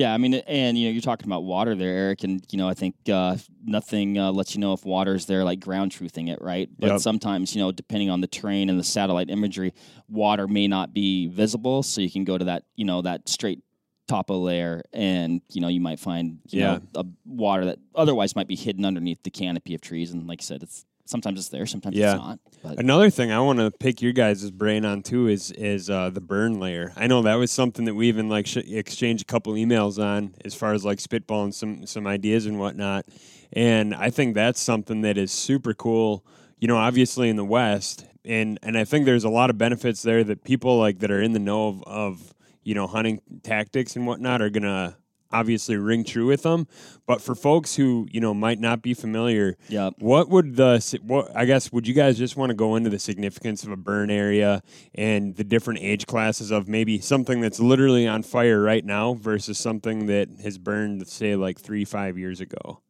Yeah, I mean, and you know, you're talking about water there, Erik, and you know, I think uh, nothing uh, lets you know if water's there, like ground truthing it, right? But yep. sometimes, you know, depending on the terrain and the satellite imagery, water may not be visible, so you can go to that, you know, that straight topo layer, and you know, you might find, you yeah. know, a water that otherwise might be hidden underneath the canopy of trees, and like I said, it's sometimes it's there, sometimes yeah. it's not. But. Another thing I want to pick your guys' brain on too is is uh, the burn layer. I know that was something that we even like sh- exchanged a couple emails on as far as like spitballing some some ideas and whatnot. And I think that's something that is super cool. You know, obviously in the West, and and I think there's a lot of benefits there that people like that are in the know of, of you know hunting tactics and whatnot are gonna obviously ring true with them. But for folks who you know might not be familiar, Yeah. what would the what I guess would you guys just want to go into the significance of a burn area and the different age classes of maybe something that's literally on fire right now versus something that has burned say like three five years ago.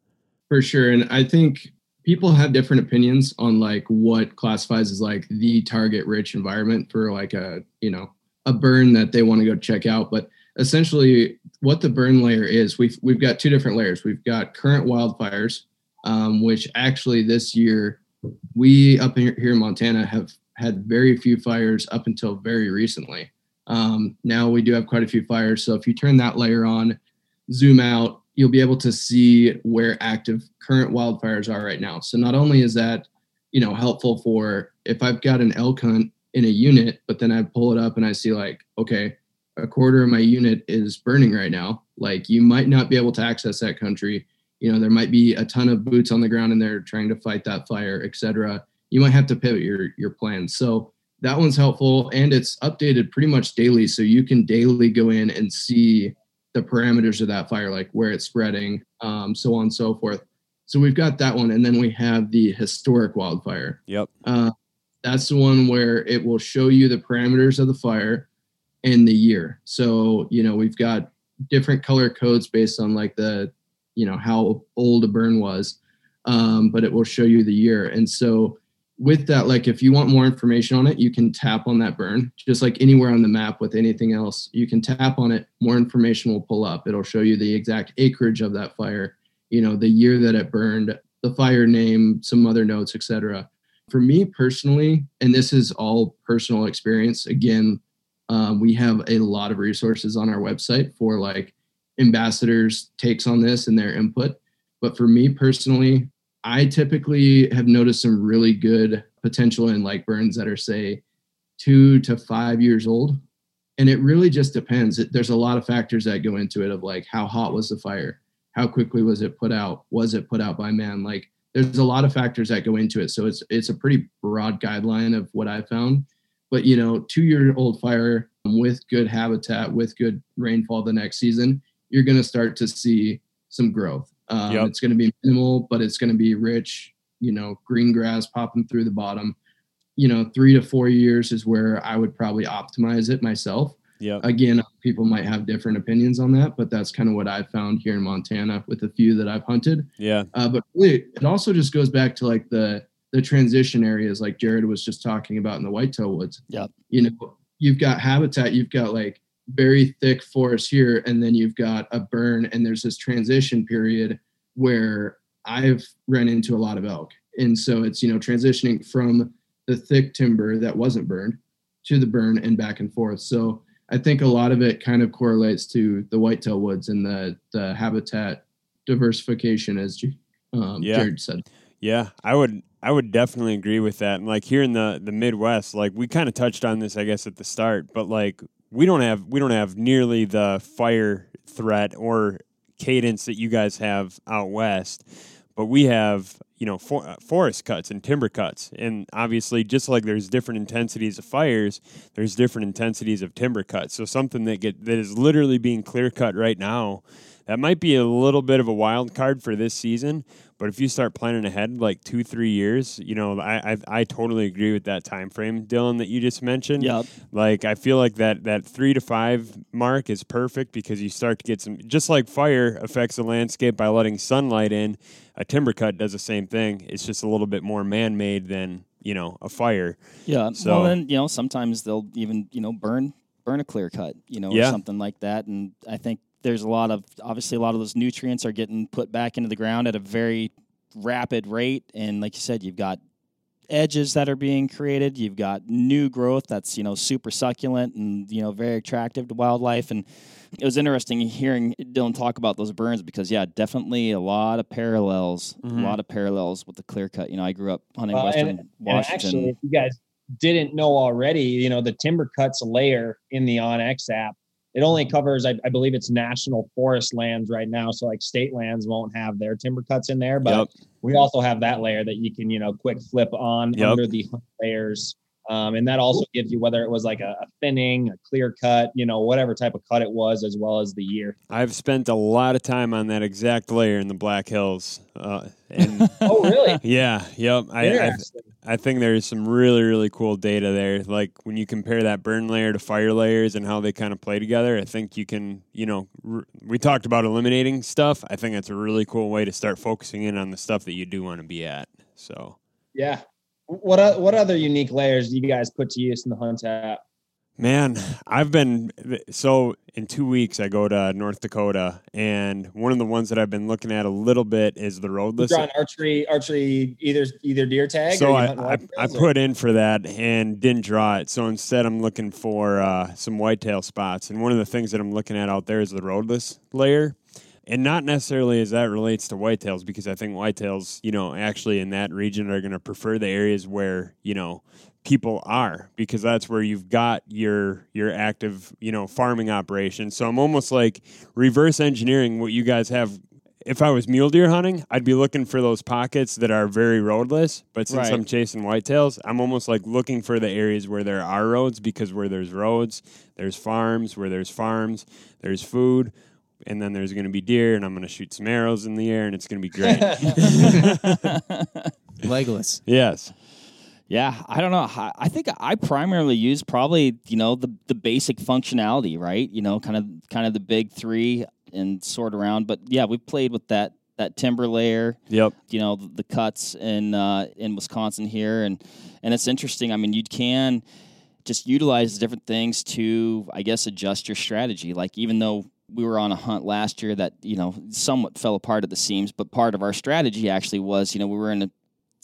For sure. And I think people have different opinions on like what classifies as like the target rich environment for like a, you know, a burn that they want to go check out. But essentially what the burn layer is, we've we've got two different layers. We've got current wildfires, um, which actually this year we up here in Montana have had very few fires up until very recently. Um, now we do have quite a few fires. So if you turn that layer on, zoom out, you'll be able to see where active current wildfires are right now. So not only is that, you know, helpful for if I've got an elk hunt in a unit, but then I pull it up and I see like, okay, a quarter of my unit is burning right now. Like you might not be able to access that country. You know, there might be a ton of boots on the ground and they're trying to fight that fire, etc. You might have to pivot your your plans. So that one's helpful and it's updated pretty much daily. So you can daily go in and see the parameters of that fire, like where it's spreading, um, so on and so forth. So we've got that one, and then we have the historic wildfire. Yep. Uh, that's the one where it will show you the parameters of the fire and the year. So you know we've got different color codes based on like the you know how old a burn was, um, but it will show you the year. And so with that, like if you want more information on it, you can tap on that burn, just like anywhere on the map with anything else. You can tap on it, more information will pull up. It'll show you the exact acreage of that fire, you know, the year that it burned, the fire name, some other notes, etc. For me personally, and this is all personal experience. Again, um, we have a lot of resources on our website for like ambassadors' takes on this and their input. But for me personally, I typically have noticed some really good potential in like burns that are say two to five years old. And it really just depends. There's a lot of factors that go into it of like how hot was the fire? How quickly was it put out? Was it put out by man? Like there's a lot of factors that go into it. So it's it's a pretty broad guideline of what I found. But you know, two year old fire with good habitat, with good rainfall the next season, you're gonna start to see some growth. Um, Yep. It's going to be minimal, but it's going to be rich. You know, green grass popping through the bottom. You know, three to four years is where I would probably optimize it myself. Yeah. Again, people might have different opinions on that, but that's kind of what I've found here in Montana with a few that I've hunted. Yeah. Uh, but really, it also just goes back to like the the transition areas, like Jared was just talking about in the whitetail woods. Yeah. You know, you've got habitat, you've got like very thick forest here, and then you've got a burn, and there's this transition period where I've run into a lot of elk, and so it's you know transitioning from the thick timber that wasn't burned to the burn and back and forth. So I think a lot of it kind of correlates to the whitetail woods and the the habitat diversification, as um, Yeah. Jared said. Yeah, I would I would definitely agree with that. And like here in the the Midwest, like we kind of touched on this I guess at the start, but like we don't have we don't have nearly the fire threat or cadence that you guys have out west, but we have, you know, for, uh, forest cuts and timber cuts. And obviously just like there's different intensities of fires, there's different intensities of timber cuts. So something that get that is literally being clear cut right now, that might be a little bit of a wild card for this season, but if you start planning ahead like two, three years, you know, I I, I totally agree with that time frame, Dylan, that you just mentioned. Yep. Like I feel like that that three to five mark is perfect because you start to get some just like fire affects the landscape by letting sunlight in. A timber cut does the same thing. It's just a little bit more man made than you know a fire. Yeah. So- well, then you know sometimes they'll even you know burn burn a clear cut, you know, or something like that. And I think there's a lot of obviously a lot of those nutrients are getting put back into the ground at a very rapid rate. And like you said, you've got edges that are being created. You've got new growth that's you know super succulent and you know very attractive to wildlife. And it was interesting hearing Dylan talk about those burns because yeah, definitely a lot of parallels, Mhm. a lot of parallels with the clear cut. You know, I grew up hunting Well, western and, and Washington. actually, if you guys didn't know already, you know, the timber cuts layer in the OnX app, it only covers, I, I believe it's national forest lands right now. So like state lands won't have their timber cuts in there, but Yep. we also have that layer that you can, you know, quick flip on Yep. under the layers Um, and that also gives you whether it was like a, a thinning, a clear cut, you know, whatever type of cut it was, as well as the year. I've spent a lot of time on that exact layer in the Black Hills. Uh, and Oh, really? yeah, yep. I, Interesting. I think there's some really, really cool data there. Like when you compare that burn layer to fire layers and how they kind of play together, I think you can, you know, we talked about eliminating stuff. I think that's a really cool way to start focusing in on the stuff that you do want to be at. So, yeah. What what other unique layers do you guys put to use in the hunt app? Man, I've been so in two weeks. I go to North Dakota, and one of the ones that I've been looking at a little bit is the roadless. draw an archery, archery, either either deer tag. So or I, I, I put in for that and didn't draw it. So instead, I'm looking for uh, some whitetail spots. And one of the things that I'm looking at out there is the roadless layer. And not necessarily as that relates to whitetails, because I think whitetails, you know, actually in that region are going to prefer the areas where, you know, people are because that's where you've got your your active you know farming operation. So i'm almost like reverse engineering what you guys have. If i was mule deer hunting i'd be looking for those pockets that are very roadless. But since Right. i'm chasing whitetails i'm almost like looking for the areas where there are roads because where there's roads there's farms where there's farms there's food and then there's going to be deer and i'm going to shoot some arrows in the air and it's going to be great. Legless. Yes Yeah, I don't know. I think I primarily use probably you know the the basic functionality, right? You know, kind of kind of the big three and sort around. But yeah, we've played with that that timber layer. yep You know, the, the cuts in uh, in Wisconsin here, and and it's interesting. I mean, you can just utilize different things to, I guess, adjust your strategy. Like even though we were on a hunt last year that you know somewhat fell apart at the seams, but part of our strategy actually was you know we were in a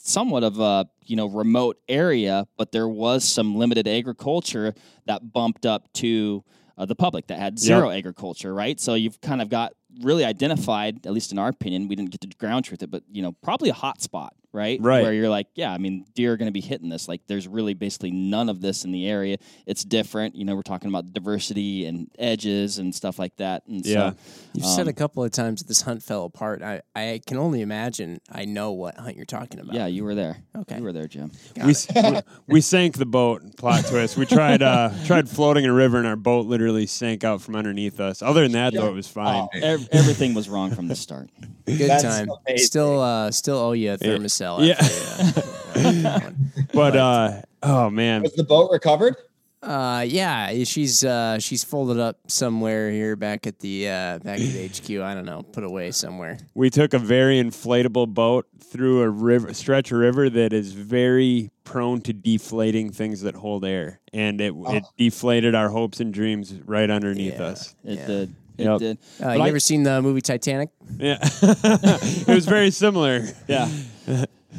somewhat of a you know remote area, but there was some limited agriculture that bumped up to uh, the public that had zero agriculture, right? So you've kind of got really identified, at least in our opinion, we didn't get to ground truth it, but you know probably a hot spot, right? Right. Where you're like, yeah, I mean, deer are going to be hitting this. Like, there's really basically none of this in the area. It's different. You know, we're talking about diversity and edges and stuff like that. And Yeah. so, You've said Um, a couple of times that this hunt fell apart. I, I can only imagine I know what hunt you're talking about. yeah, you were there. Okay. You were there, Jim. We, we we sank the boat. Plot twist. We tried uh, tried floating in a river, and our boat literally sank out from underneath us. Other than that, though, it was fine. Oh, Ev- everything was wrong from the start. Good That's time. amazing. Still, uh, still owe you a Thermacell. Yeah. After, that one. But uh, oh man, Was the boat recovered? Uh, yeah, she's uh, she's folded up somewhere here back at the uh, back at the HQ. I don't know, put away somewhere. we took a very inflatable boat through a river stretch of river that is very prone to deflating things that hold air, and it it deflated our hopes and dreams right underneath Yeah. us. It Yeah. did. It Yep. did. Uh, you I- ever seen the movie Titanic? Yeah, it was very similar. Yeah.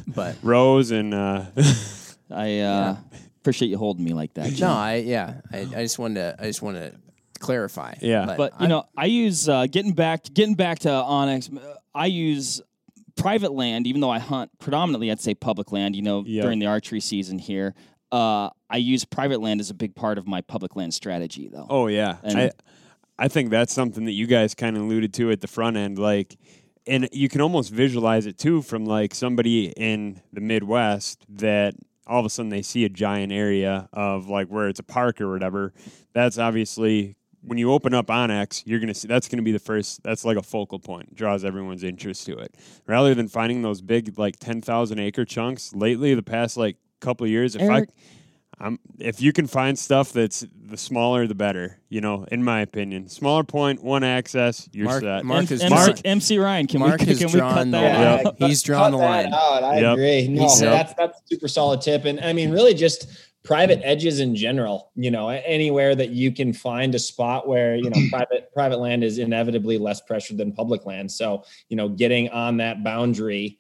But Rose and uh, I uh, appreciate you holding me like that. Jim. no, I yeah, I, I just wanted to I just wanted to clarify. Yeah. but you I- know, I use uh, getting back getting back to onX. uh, I use private land, even though I hunt predominantly, I'd say public land. You know, Yeah. during the archery season here, uh, I use private land as a big part of my public land strategy, though. Oh yeah, And- I I think that's something that you guys kind of alluded to at the front end, like, and you can almost visualize it too from like somebody in the Midwest that all of a sudden they see a giant area of like where it's a park or whatever. That's obviously when you open up onX, you're gonna see that's gonna be the first. That's like a focal point, draws everyone's interest to it, rather than finding those big like ten thousand acre chunks. Lately, the past like couple of years, if Erik- I um, if you can find stuff that's the smaller, the better. You know, in my opinion, smaller point, one access, you're Mark- set. Mark M- is MC, Mark- MC Ryan, can Mark we has can we cut the that line. out? He's drawn the Cut that line. Out. I Yep. agree. No, He's- that's that's a super solid tip, and I mean, really, just private edges in general. You know, anywhere that you can find a spot where you know private private land is inevitably less pressured than public land. So you know, getting on that boundary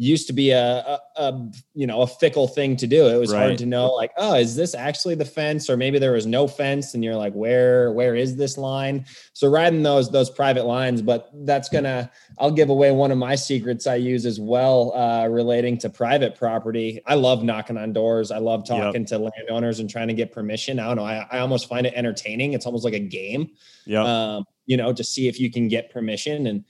used to be a, a, a you know a fickle thing to do. It was Right. hard to know like, oh, is this actually the fence, or maybe there was no fence, and you're like, where where is this line? So riding those those private lines, but that's gonna I'll give away one of my secrets I use as well, uh, relating to private property. I love knocking on doors. I love talking to landowners and trying to get permission. I don't know. I, I almost find it entertaining. It's almost like a game, Yeah. um, you know, to see if you can get permission. And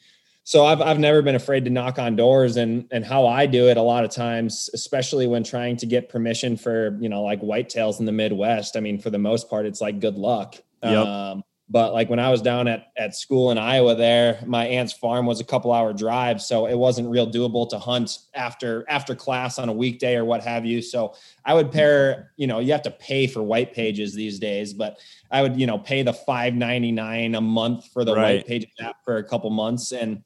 so I've I've never been afraid to knock on doors and and how I do it a lot of times, especially when trying to get permission for you know like whitetails in the Midwest. I mean, for the most part, it's like good luck. Yep. Um, but like when I was down at at school in Iowa, there my aunt's farm was a couple hour drive, so it wasn't real doable to hunt after after class on a weekday or what have you. So I would pair, you know, you have to pay for white pages these days, but I would you know pay the five ninety nine a month for the Right. white pages app for a couple months and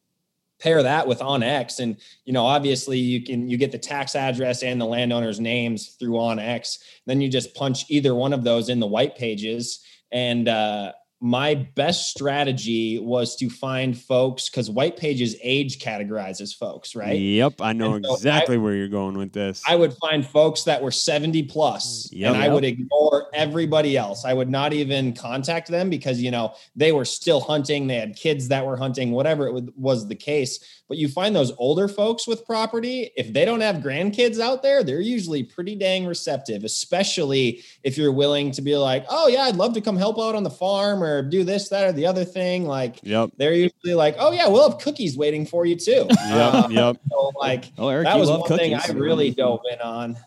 pair that with onX and you know obviously you can you get the tax address and the landowner's names through onX then you just punch either one of those in the white pages. And uh my best strategy was to find folks because white pages age categorizes folks right Yep, I know so I- exactly where you're going with this. I would find folks that were 70 plus Yep. and I would ignore everybody else. I would not even contact them because, you know, they were still hunting. They had kids that were hunting, whatever it was the case. But you find those older folks with property, if they don't have grandkids out there, they're usually pretty dang receptive, especially if you're willing to be like, oh, yeah, I'd love to come help out on the farm or do this, that, or the other thing. Like, yep, they're usually like, oh, yeah, we'll have cookies waiting for you too. yep, Uh, yep. so, like, Oh, Erik, that was love one thing. I really dove in on.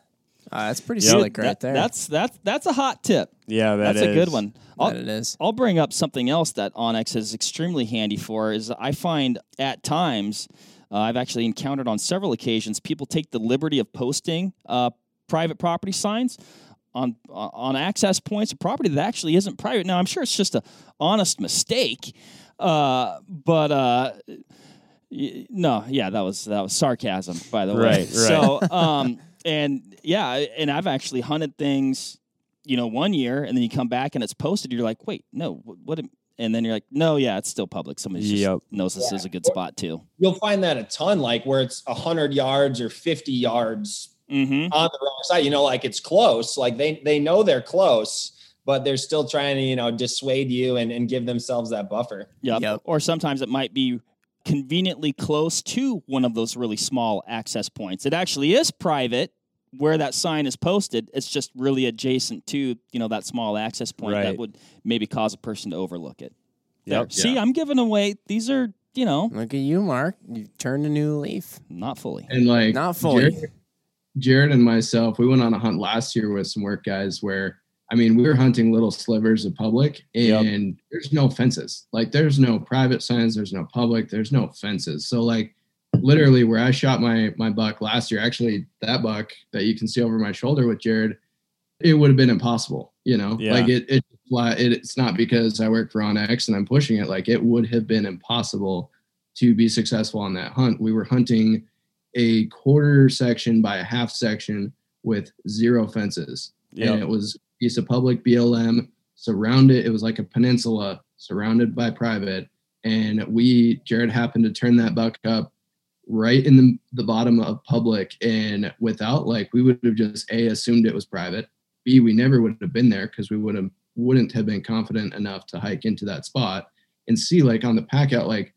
Uh, that's pretty Yep. slick right That- there. That's that's that's a hot tip. Yeah, that that's a good one. that I'll, it is. I'll bring up something else that onX is extremely handy for. Is I find at times uh, I've actually encountered on several occasions people take the liberty of posting uh, private property signs on on access points of property that actually isn't private. Now I'm sure it's just a honest mistake, uh, but. Uh, y- no, yeah, that was that was sarcasm, by the way. Right, right. So, um, and yeah, and I've actually hunted things, you know, one year, and then you come back and it's posted. You're like, wait, no, wh- what? am-" And then you're like, no, yeah, it's still public. Somebody just knows this Yeah. is a good spot too. You'll find that a ton, like where it's hundred yards or fifty yards Mm-hmm. on the wrong side. You know, like it's close. Like they they know they're close, but they're still trying to you know dissuade you and, and give themselves that buffer. Yep. Yep. Or sometimes it might be conveniently close to one of those really small access points. It actually is private where that sign is posted. It's just really adjacent to, you know, that small access point that would maybe cause a person to overlook it. There. Yep. See, I'm giving away these are, you know, Look at you, Mark. You turned a new leaf. not fully. And like Not fully. Jared, Jared and myself, we went on a hunt last year with some work guys where I mean we are hunting little slivers of public Yep. and there's no fences. Like there's no private signs, there's no public, there's no fences. So like literally where I shot my my buck last year, actually that buck that you can see over my shoulder with Jared, it would have been impossible, you know? Yeah. Like it it it's not because I work for OnX and I'm pushing it, like it would have been impossible to be successful on that hunt. We were hunting a quarter section by a half section with zero fences. And it was piece of public BLM surrounded. It was like a peninsula surrounded by private. And we, Jared happened to turn that buck up right in the, the bottom of public. And without like, we would have just A, assumed it was private. B, we never would have been there because we would have, wouldn't have been confident enough to hike into that spot. And C, like on the pack out, like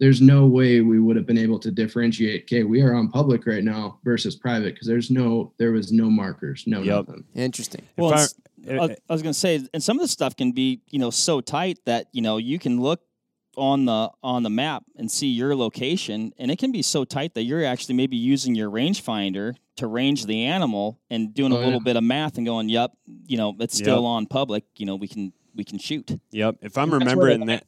there's no way we would have been able to differentiate okay we are on public right now versus private because there's no there was no markers no Yep. nothing Interesting. Well, I- it's- I, I was going to say, and some of the stuff can be, you know, so tight that you know you can look on the on the map and see your location, and it can be so tight that you're actually maybe using your rangefinder to range the animal and doing a Oh, little yeah. bit of math and going, "Yep, you know, it's still on public. You know, we can we can shoot." Yep. If I'm That's remembering that,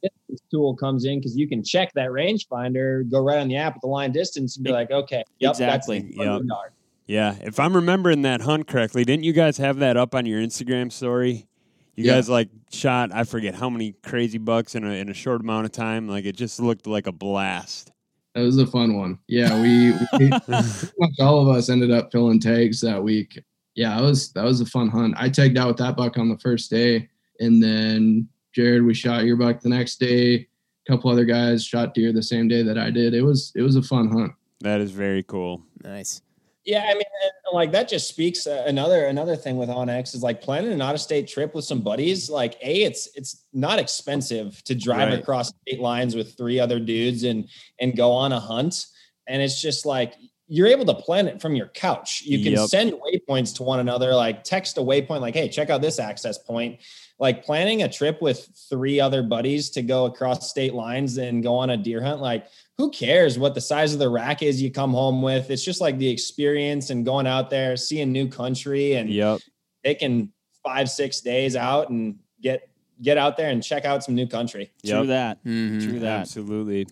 tool comes in because you can check that rangefinder, go right on the app with the line distance, and be like, okay, yep, Exactly. That's Yep. yeah, if I'm remembering that hunt correctly, didn't you guys have that up on your Instagram story? You Yeah. guys like shot I forget how many crazy bucks in a in a short amount of time. Like it just looked like a blast. that was a fun one yeah we, we much all of us ended up filling tags that week yeah that was that was a fun hunt i tagged out with that buck on the first day and then jared we shot your buck the next day a couple other guys shot deer the same day that i did it was it was a fun hunt That is very cool. Nice. Yeah, I mean, like that just speaks uh, another another thing with OnX is like planning an out of state trip with some buddies. Like, a it's it's not expensive to drive Right. across state lines with three other dudes and and go on a hunt, and it's just like you're able to plan it from your couch. You can Yep. send waypoints to one another, like text a waypoint, like, hey, check out this access point. Like planning a trip with three other buddies to go across state lines and go on a deer hunt, like who cares what the size of the rack is you come home with? It's just like the experience and going out there, seeing new country and Yep. taking five, six days out and get get out there and check out some new country. True Yep. that. Mhm. True that. Absolutely.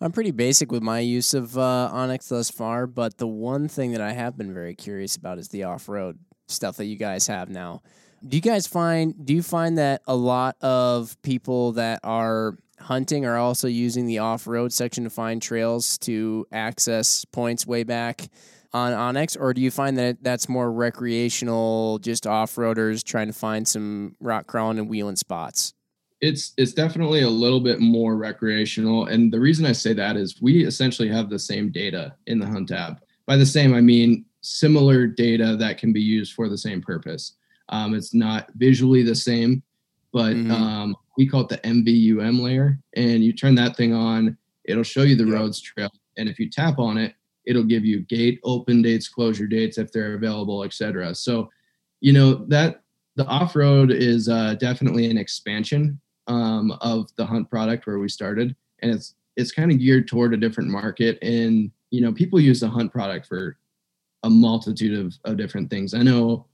I'm pretty basic with my use of uh, onX thus far, but the one thing that I have been very curious about is the off-road stuff that you guys have now. Do you guys find do you find that a lot of people that are hunting are also using the off-road section to find trails to access points way back on onX, or do you find that that's more recreational, just off-roaders trying to find some rock crawling and wheeling spots? it's it's definitely a little bit more recreational and the reason i say that is we essentially have the same data in the hunt app by the same i mean similar data that can be used for the same purpose um, it's not visually the same but Mhm. um, we call it the MVUM layer and you turn that thing on it'll show you the Yeah. roads trail and if you tap on it it'll give you gate open dates closure dates if they're available etc so you know that the off-road is uh, definitely an expansion um, of the hunt product where we started and it's it's kind of geared toward a different market and you know people use the hunt product for a multitude of, of different things i know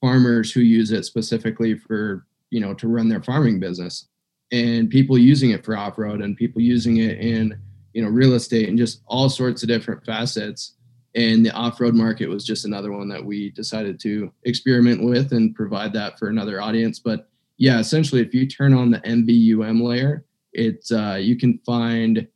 farmers who use it specifically for you know to run their farming business. And people using it for off-road and people using it in you know real estate and just all sorts of different facets. And the off-road market was just another one that we decided to experiment with and provide that for another audience. But yeah essentially if you turn on the MVUM layer it's uh, you can find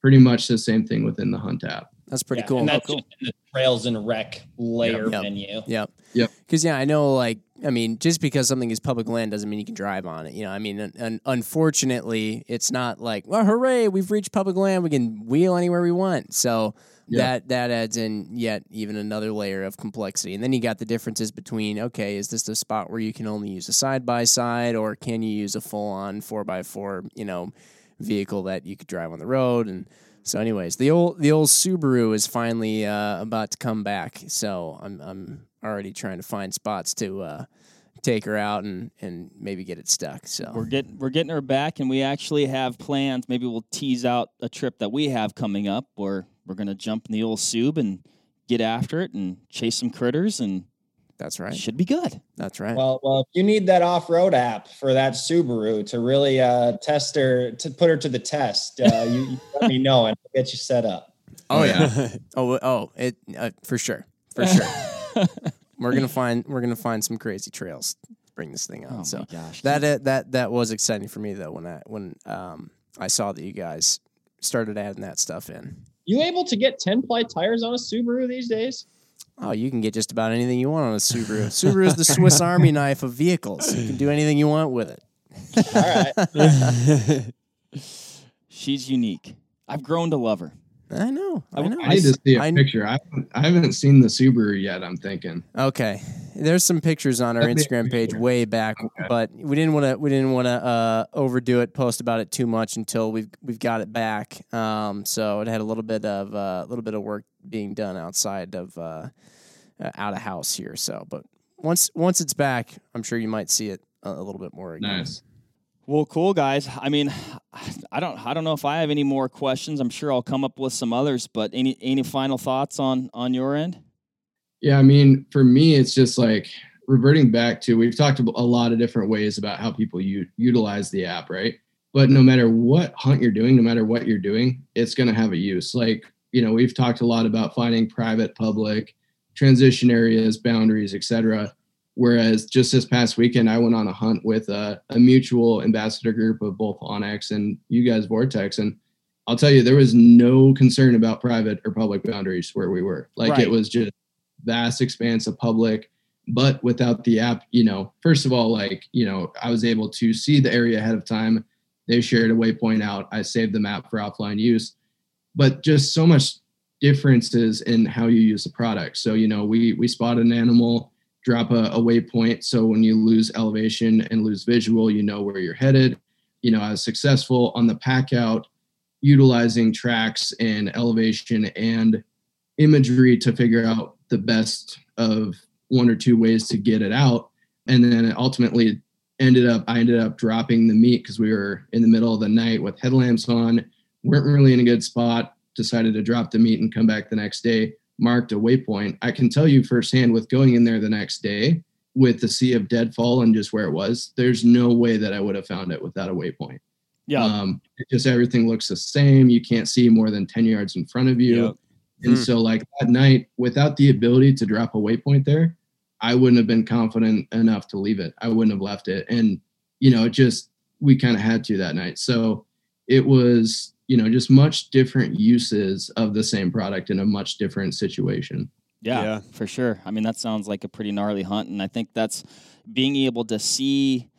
pretty much the same thing within the hunt app That's pretty Yeah, cool. And oh, that's cool. just in the trails and rec layer Yep. menu. Yep. Yep. Because yeah, I know. Like, I mean, just because something is public land doesn't mean you can drive on it. You know, I mean, and unfortunately, it's not like, well, hooray, we've reached public land, we can wheel anywhere we want. So Yeah. that that adds in yet even another layer of complexity. And then you got the differences between, okay, is this a spot where you can only use a side by side, or can you use a full on four by four, you know, vehicle that you could drive on the road and so, anyways, the old the old Subaru is finally uh, about to come back. So I'm I'm already trying to find spots to uh, take her out and, and maybe get it stuck. So We're getting we're getting her back, and we actually have plans. Maybe we'll tease out a trip that we have coming up, where we're gonna jump in the old Sub and get after it and chase some critters, and that's it right. should be good. That's right. Well, well, if you need that off-road app for that Subaru to really uh, test her, to put her to the test, uh, you, you let me know and I'll get you set up. oh yeah. oh oh it uh, for sure for sure. we're gonna find we're gonna find some crazy trails. Bring this thing on. Oh so my gosh, that uh, that that was exciting for me though when I when um I saw that you guys started adding that stuff in. You able to get 10 ply tires on a Subaru these days? Oh, you can get just about anything you want on a Subaru. Subaru is the Swiss Army knife of vehicles. You can do anything you want with it. All right. she's unique. I've grown to love her. I know. I know. i need to see a I- picture I haven't, I haven't seen the subaru yet i'm thinking Okay, there's some pictures on our Instagram page way back, Okay. but we didn't want to. We didn't want to uh, overdo it, post about it too much until we've we've got it back. Um, so it had a little bit of a uh, little bit of work being done outside of uh, uh, out of house here. So, but once once it's back, I'm sure you might see it a, a little bit more. Again. nice Well, cool guys. I mean, I don't I don't know if I have any more questions. I'm sure I'll come up with some others. But any any final thoughts on on your end? Yeah, I mean, for me, it's just like reverting back to we've talked a lot of different ways about how people u- utilize the app, right? But no matter what hunt you're doing, no matter what you're doing, it's going to have a use. Like, you know, we've talked a lot about finding private, public, transition areas, boundaries, etc. Whereas just this past weekend, I went on a hunt with a, a mutual ambassador group of both onX and you guys, Vortex, and I'll tell you, there was no concern about private or public boundaries where we were. Like Right. it was just vast expanse of public but without the app you know first of all like you know i was able to see the area ahead of time. They shared a waypoint out. I saved the map for offline use. But just so much differences in how you use the product. So you know we we spot an animal drop a, a waypoint. So when you lose elevation and lose visual you know where you're headed. You know i was successful on the pack out utilizing tracks and elevation and imagery to figure out the best of one or two ways to get it out. And then it ultimately ended up, I ended up dropping the meat because we were in the middle of the night with headlamps on, weren't really in a good spot, decided to drop the meat and come back the next day, marked a waypoint. I can tell you firsthand with going in there the next day with the sea of deadfall and just where it was, there's no way that I would have found it without a waypoint. Yeah. Um, it just everything looks the same. You can't see more than 10 yards in front of you. Yep. And Hmm. so, like that night, without the ability to drop a waypoint there, I wouldn't have been confident enough to leave it. I wouldn't have left it. And, you know, it just, we kind of had to that night. So it was, you know, just much different uses of the same product in a much different situation. Yeah, Yeah. for sure. I mean, that sounds like a pretty gnarly hunt, and I think that's being able to see,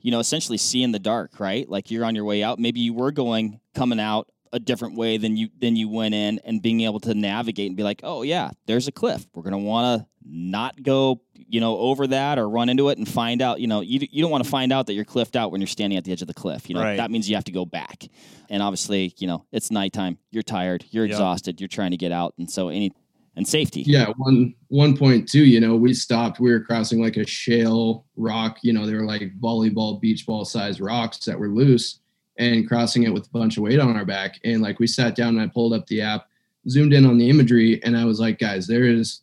you know, essentially see in the dark, right? Like you're on your way out. Maybe you were going coming out a different way than you than you went in, and being able to navigate and be like, oh yeah, there's a cliff. We're gonna want to not go, you know, over that or run into it and find out. You know, you you don't want to find out that you're cliffed out when you're standing at the edge of the cliff. You know, Right. that means you have to go back. And obviously, you know, it's nighttime. You're tired. You're Yep. exhausted. You're trying to get out, and so any and safety. Yeah, one one point two. You know, we stopped. We were crossing like a shale rock. You know, they were like volleyball, beach ball size rocks that were loose, and crossing it with a bunch of weight on our back. And like we sat down and I pulled up the app, zoomed in on the imagery, and I was like, guys, there is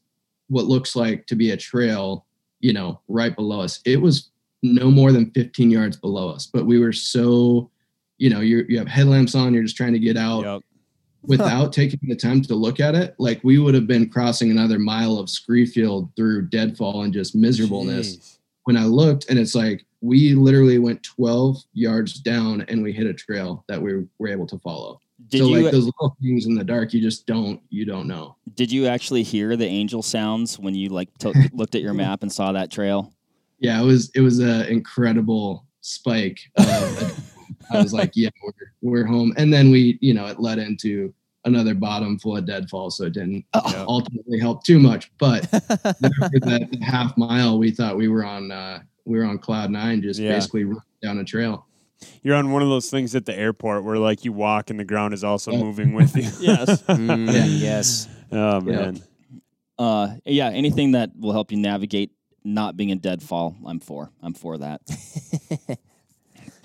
what looks like to be a trail. You know, right below us. It was no more than 15 yards below us, but we were so, you know, you you have headlamps on. You're just trying to get out Yep. without taking the time to look at it, like we would have been crossing another mile of scree field through deadfall and just miserableness. Jeez. When I looked, and it's like we literally went 12 yards down and we hit a trail that we were able to follow. Did so you like those little things in the dark, you just don't you don't know. did you actually hear the angel sounds when you like to- looked at your map and saw that trail? Yeah, it was it was an incredible spike. Of, I was like, yeah, we're we're home, and then we you know it led into another bottom full of deadfall, so it didn't Yeah. ultimately help too much. But after that half mile, we thought we were on uh, we were on cloud nine, just Yeah. basically down a trail. You're on one of those things at the airport where like you walk and the ground is also Yeah. moving with you. Yes. Mm, Yeah. Yes. Oh man. Uh, yeah, anything that will help you navigate not being a deadfall, I'm for. I'm for that.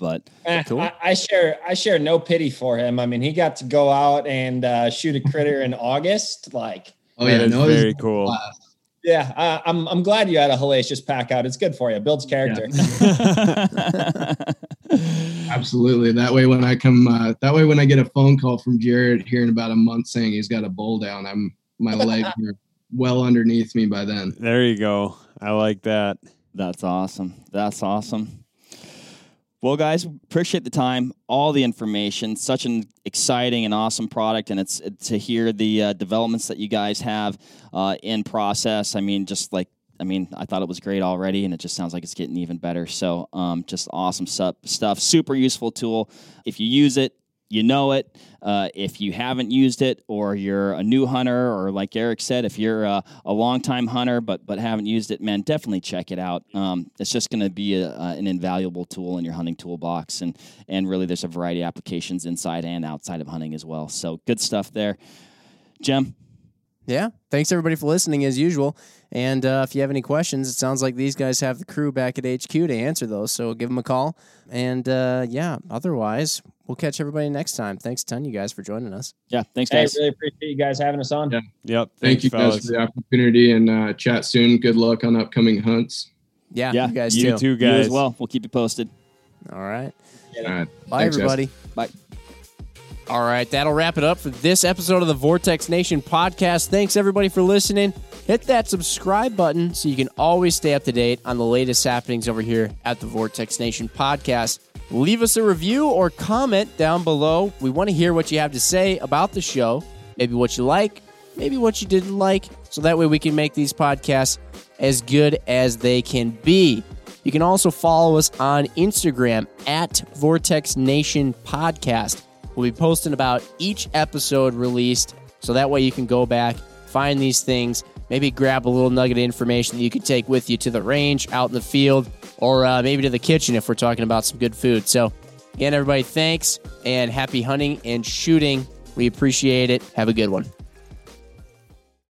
But Eh, Cool. I, I share I share no pity for him. I mean, he got to go out and uh, shoot a critter in August. Like, Oh yeah, is no, very cool. blast. yeah, I, I'm I'm glad you had a hellacious pack out. It's good for you. Builds character. Absolutely. That way, when I come, uh, that way when I get a phone call from Jared here in about a month saying he's got a bowl down, I'm my legs are well underneath me by then. There you go. I like that. That's awesome. That's awesome. Well, guys, appreciate the time, all the information. Such an exciting and awesome product, and it's to hear the uh, developments that you guys have uh, in process. I mean, just like I mean, I thought it was great already, and it just sounds like it's getting even better. So, um, just awesome stuff. Stuff. Super useful tool. If you use it, you know it. Uh, if you haven't used it, or you're a new hunter, or like Erik said, if you're a, a longtime hunter but but haven't used it, man, definitely check it out. Um, it's just going to be a, an invaluable tool in your hunting toolbox, and and really, there's a variety of applications inside and outside of hunting as well. So good stuff there, Jim. Yeah. Thanks everybody for listening as usual. And uh, if you have any questions, it sounds like these guys have the crew back at HQ to answer those. So give them a call. And uh, yeah, otherwise, we'll catch everybody next time. Thanks a ton, you guys, for joining us. Yeah, thanks, Hey, guys. really appreciate you guys having us on. Yeah. Yep. Thank Thanks, you guys for the opportunity and uh, chat soon. Good luck on upcoming hunts. Yeah, Yeah, you guys You too. too, You guys. as well. We'll keep you posted. All right. All right. Bye, Thanks, guys. everybody. Bye. All right, that'll wrap it up for this episode of the Vortex Nation podcast. Thanks everybody for listening. Hit that subscribe button so you can always stay up to date on the latest happenings over here at the Vortex Nation podcast. Leave us a review or comment down below. We want to hear what you have to say about the show, maybe what you like, maybe what you didn't like, so that way we can make these podcasts as good as they can be. You can also follow us on Instagram at Vortex Nation Podcast. We'll be posting about each episode released, so that way you can go back, find these things, maybe grab a little nugget of information that you could take with you to the range, out in the field, or uh, maybe to the kitchen if we're talking about some good food. So, again, everybody, thanks and happy hunting and shooting. We appreciate it. Have a good one.